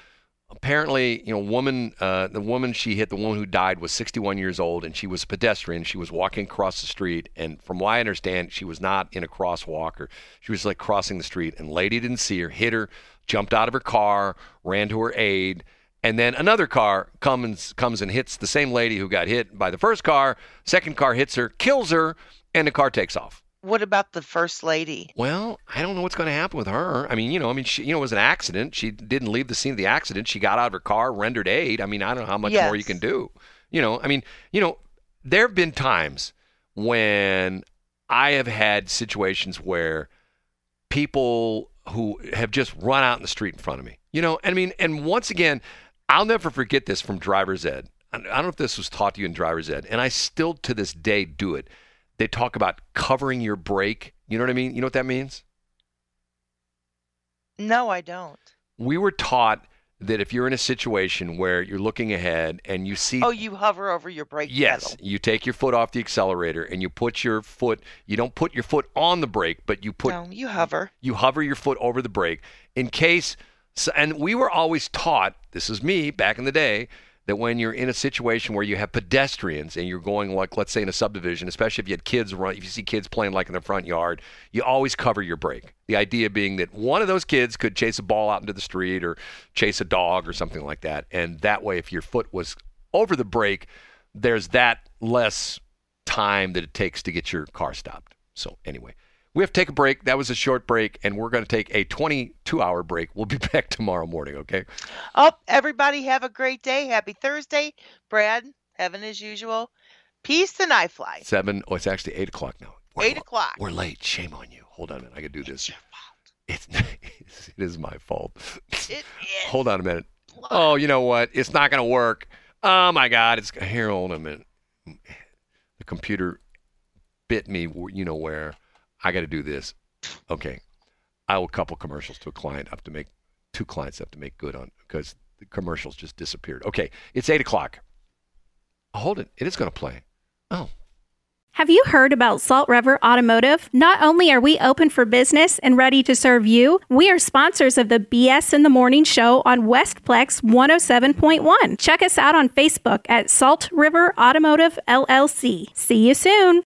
Apparently, you know, woman, uh, the woman she hit, the woman who died, was 61 years old, and she was a pedestrian. She was walking across the street, and from what I understand, she was not in a crosswalk, or she was like crossing the street. And lady didn't see her, hit her, jumped out of her car, ran to her aid, and then another car comes comes and hits the same lady who got hit by the first car. Second car hits her, kills her, and the car takes off. What about the first lady? Well, I don't know what's going to happen with her. I mean, you know, I mean, she, you know, it was an accident. She didn't leave the scene of the accident. She got out of her car, rendered aid. I mean, I don't know how much more you can do. You know, I mean, you know, there have been times when I have had situations where people who have just run out in the street in front of me. You know, and I mean, and once again, I'll never forget this from driver's ed. I don't know if this was taught to you in driver's ed, and I still to this day do it. They talk about covering your brake. You know what I mean? You know what that means? No, I don't. We were taught that if you're in a situation where you're looking ahead and you see Oh, you hover over your brake Yes, pedal. you take your foot off the accelerator and you put your foot. You don't put your foot on the brake, but you put no, you hover. you hover your foot over the brake in case. So, and we were always taught. This is me back in the day. That when you're in a situation where you have pedestrians and you're going like, let's say in a subdivision, especially if you had kids run, if you see kids playing like in the front yard, you always cover your brake. The idea being that one of those kids could chase a ball out into the street or chase a dog or something like that, and that way, if your foot was over the brake, there's that less time that it takes to get your car stopped. So anyway, we have to take a break. That was a short break, and we're going to take a 22-hour break. We'll be back tomorrow morning. Okay. Oh, everybody have a great day. Happy Thursday. Brad, heaven as usual. Peace and I fly. Seven. Oh, it's actually eight o'clock now. We're, Eight o'clock. We're late. Shame on you. Hold on a minute. I can do this. It's it is my fault. It is. Hold on a minute. Oh, you know what? It's not going to work. Oh my God! It's here. Hold on a minute. The computer bit me. You know where? I got to do this. Okay. I owe a couple commercials to a client. I have to make two clients have to make good on because the commercials just disappeared. Okay, it's eight o'clock. Oh, hold it. It is going to play. Oh, Have you heard about Salt River Automotive? Not only are we open for business and ready to serve you, we are sponsors of the BS in the Morning show on Westplex 107.1. Check us out on Facebook at Salt River Automotive LLC. See you soon.